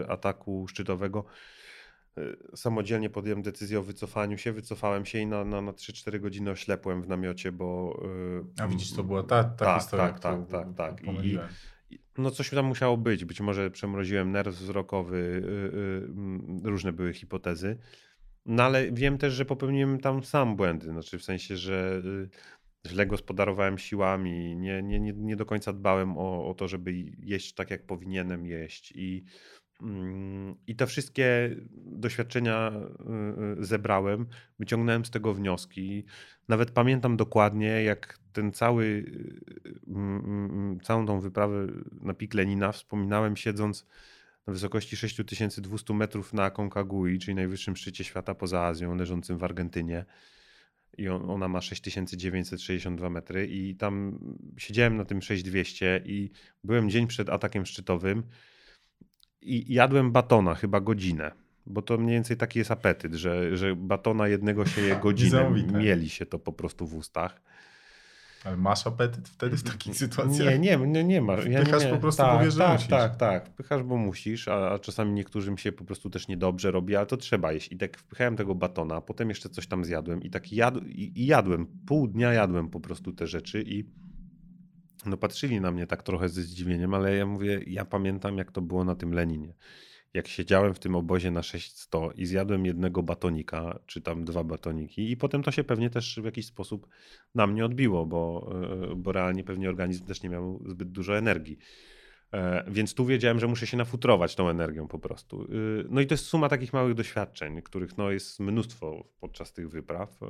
ataku szczytowego y, samodzielnie podjąłem decyzję o wycofaniu się, wycofałem się i na, na, na 3-4 godziny oślepłem w namiocie, bo... y, A widzisz, to była ta, ta tak, historia, tak, tak, tak, tak. I- No coś tam musiało być. Być może przemroziłem nerw wzrokowy, y, y, mm, różne były hipotezy. No ale wiem też, że popełniłem tam sam błędy. Znaczy w sensie, że y, źle gospodarowałem siłami, nie, nie, nie, nie do końca dbałem o, o to, żeby jeść tak, jak powinienem jeść. I, I te wszystkie doświadczenia y, y, zebrałem, wyciągnąłem z tego wnioski. Nawet pamiętam dokładnie, jak ten cały, y, mm, mm, całą tą wyprawę na Pik Lenina wspominałem siedząc na wysokości 6200 metrów na Aconcagui, czyli najwyższym szczycie świata poza Azją, leżącym w Argentynie. I on, ona ma 6962 metry i tam siedziałem na tym 6200 i byłem dzień przed atakiem szczytowym i jadłem batona chyba godzinę. Bo to mniej więcej taki jest apetyt, że, że batona jednego się je godzinę. Mieli się to po prostu w ustach. Ale masz apetyt wtedy w takich sytuacjach? Nie, nie, nie, nie ma. Ja Wpychasz nie, po prostu, tak, bo wiesz, że tak, musisz. tak, tak. Wpychasz, bo musisz, a, a czasami niektórym się po prostu też niedobrze robi, ale to trzeba jeść. I tak wpychałem tego batona, a potem jeszcze coś tam zjadłem i tak jad, i, i jadłem. Pół dnia jadłem po prostu te rzeczy i no patrzyli na mnie tak trochę ze zdziwieniem, ale ja mówię, ja pamiętam jak to było na tym Leninie. Jak siedziałem w tym obozie na 600 i zjadłem jednego batonika, czy tam dwa batoniki i potem to się pewnie też w jakiś sposób na mnie odbiło, bo, e, bo realnie pewnie organizm też nie miał zbyt dużo energii. E, Więc tu wiedziałem, że muszę się nafutrować tą energią po prostu. Y, No i to jest suma takich małych doświadczeń, których no jest mnóstwo podczas tych wypraw.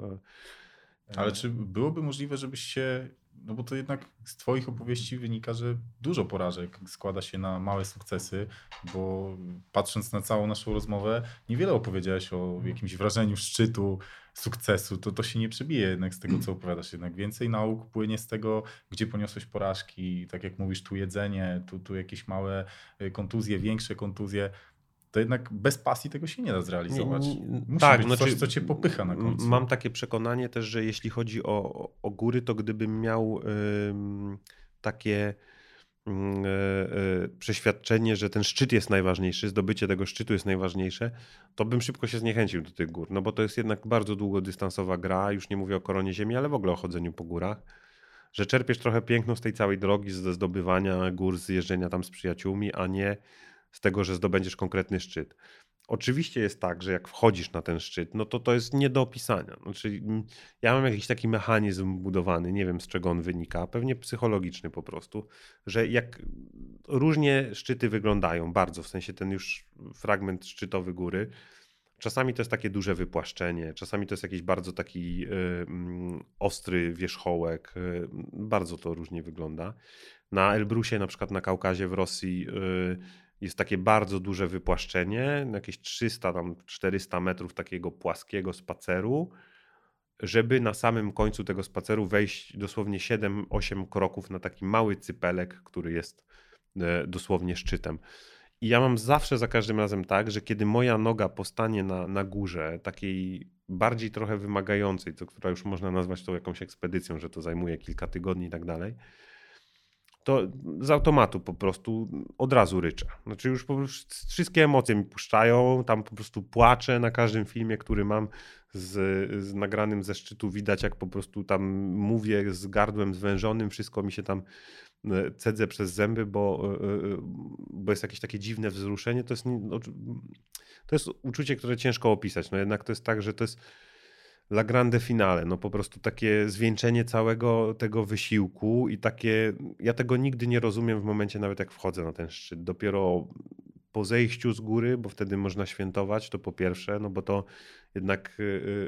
E, Ale czy byłoby możliwe, żebyś się, no bo to jednak z twoich opowieści wynika, że dużo porażek składa się na małe sukcesy, bo patrząc na całą naszą rozmowę, niewiele opowiedziałeś o jakimś wrażeniu szczytu, sukcesu, to to się nie przebije jednak z tego, co opowiadasz. Jednak więcej nauk płynie z tego, gdzie poniosłeś porażki, tak jak mówisz, tu jedzenie, tu, tu jakieś małe y, kontuzje, większe kontuzje. To jednak bez pasji tego się nie da zrealizować. Musi tak, być znaczy, coś, co cię popycha na końcu. Mam takie przekonanie też, że jeśli chodzi o, o góry, to gdybym miał ym, takie e, przeświadczenie, że ten szczyt jest najważniejszy, zdobycie tego szczytu jest najważniejsze, to bym szybko się zniechęcił do tych gór, no bo to jest jednak bardzo długodystansowa gra, już nie mówię o koronie ziemi, ale w ogóle o chodzeniu po górach, że czerpiesz trochę piękno z tej całej drogi, ze zdobywania gór, z jeżdżenia tam z przyjaciółmi, a nie z tego, że zdobędziesz konkretny szczyt. Oczywiście jest tak, że jak wchodzisz na ten szczyt, no to to jest nie do opisania. Znaczy, mm, ja mam jakiś taki mechanizm budowany, nie wiem z czego on wynika, pewnie psychologiczny po prostu, że jak różnie szczyty wyglądają, bardzo, w sensie ten już fragment szczytowy góry, czasami to jest takie duże wypłaszczenie, czasami to jest jakiś bardzo taki y, y, ostry wierzchołek, y, bardzo to różnie wygląda. Na Elbrusie, na przykład na Kaukazie w Rosji, y, jest takie bardzo duże wypłaszczenie, jakieś 300, tam 400 metrów takiego płaskiego spaceru, żeby na samym końcu tego spaceru wejść dosłownie 7-8 kroków na taki mały cypelek, który jest e, dosłownie szczytem. I ja mam zawsze za każdym razem tak, że kiedy moja noga postanie na, na górze, takiej bardziej trochę wymagającej, to, która już można nazwać tą jakąś ekspedycją, że to zajmuje kilka tygodni i tak dalej, to z automatu po prostu od razu ryczę. Znaczy już po prostu wszystkie emocje mi puszczają, tam po prostu płaczę na każdym filmie, który mam z, z nagranym ze szczytu. Widać jak po prostu tam mówię z gardłem zwężonym, wszystko mi się tam e, cedzę przez zęby, bo, e, e, bo jest jakieś takie dziwne wzruszenie. To jest, to jest uczucie, które ciężko opisać. No jednak to jest tak, że to jest La Grande Finale, no po prostu takie zwieńczenie całego tego wysiłku i takie, ja tego nigdy nie rozumiem w momencie nawet jak wchodzę na ten szczyt. Dopiero po zejściu z góry, bo wtedy można świętować, to po pierwsze, no bo to jednak yy,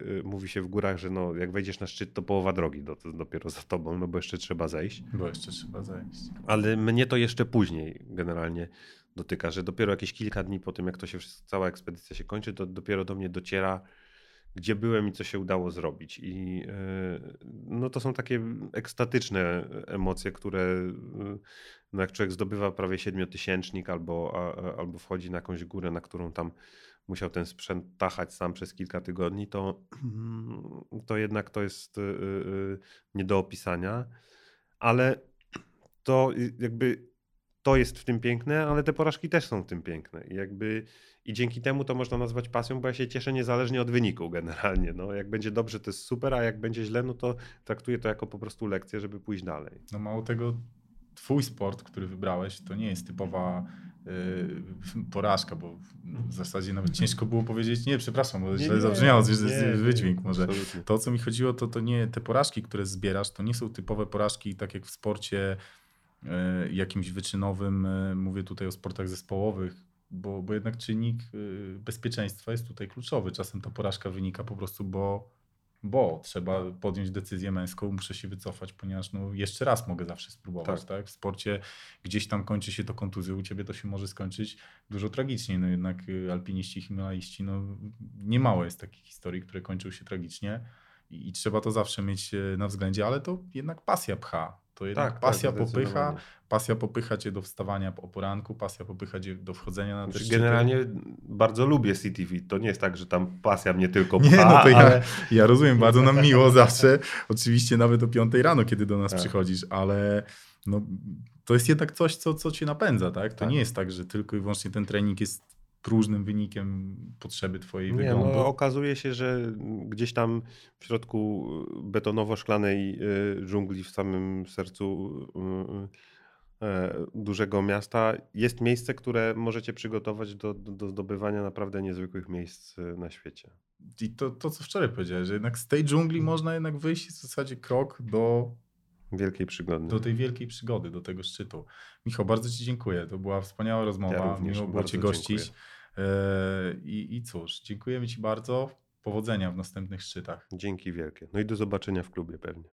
yy, mówi się w górach, że no, jak wejdziesz na szczyt, to połowa drogi do, to dopiero za tobą, no bo jeszcze trzeba zejść. Bo jeszcze trzeba zejść. Ale mnie to jeszcze później generalnie dotyka, że dopiero jakieś kilka dni po tym, jak to się cała ekspedycja się kończy, to dopiero do mnie dociera, gdzie byłem i co się udało zrobić. I e, no to są takie ekstatyczne emocje, które e, no jak człowiek zdobywa prawie siedmiotysięcznik albo, albo wchodzi na jakąś górę, na którą tam musiał ten sprzęt tachać sam przez kilka tygodni, to, to jednak to jest e, nie do opisania. Ale to jakby to jest w tym piękne, ale te porażki też są w tym piękne. I jakby i dzięki temu to można nazwać pasją, bo ja się cieszę niezależnie od wyniku generalnie. No, jak będzie dobrze, to jest super, a jak będzie źle, no to traktuję to jako po prostu lekcję, żeby pójść dalej. No mało tego, twój sport, który wybrałeś, to nie jest typowa yy, porażka, bo w zasadzie nawet ciężko było powiedzieć, nie, przepraszam, bo źle zabrzmiało, wydźwięk może. Absolutnie. To, o co mi chodziło, to, to nie, te porażki, które zbierasz, to nie są typowe porażki, tak jak w sporcie yy, jakimś wyczynowym, yy, mówię tutaj o sportach zespołowych, bo, bo jednak czynnik y, bezpieczeństwa jest tutaj kluczowy. Czasem ta porażka wynika po prostu, bo, bo trzeba podjąć decyzję męską, muszę się wycofać, ponieważ no, jeszcze raz mogę zawsze spróbować. Tak. tak. W sporcie gdzieś tam kończy się to kontuzją, u ciebie to się może skończyć dużo tragiczniej. No jednak y, alpiniści himalaiści, no niemało jest takich historii, które kończą się tragicznie i, trzeba to zawsze mieć y, na względzie, ale to jednak pasja pcha. To jednak tak, tak pasja tak, popycha, pasja popycha cię do wstawania o poranku, pasja popycha cię do wchodzenia na te znaczy, Generalnie bardzo lubię CTV. To nie jest tak, że tam pasja mnie tylko pcha, Nie, no to ale... ja, ja rozumiem, bardzo nam miło zawsze. Oczywiście nawet o 5 rano, kiedy do nas tak. przychodzisz, ale no, to jest jednak coś, co, co cię napędza, tak? To tak. nie jest tak, że tylko i wyłącznie ten trening jest próżnym wynikiem potrzeby twojej nie, wyglądu. No, okazuje się, że gdzieś tam w środku betonowo-szklanej y, dżungli w samym sercu y, y, dużego miasta jest miejsce, które możecie przygotować do, do, do zdobywania naprawdę niezwykłych miejsc na świecie. I to, to, co wczoraj powiedziałeś, że jednak z tej dżungli mm. można jednak wyjść w zasadzie krok do Wielkiej przygody. Do tej wielkiej przygody, do tego szczytu. Michał, bardzo Ci dziękuję. To była wspaniała rozmowa. Ja również, Miło było Cię gościć. Dziękuję. E, I, I cóż, dziękujemy Ci bardzo. Powodzenia w następnych szczytach. Dzięki wielkie. No i do zobaczenia w klubie pewnie.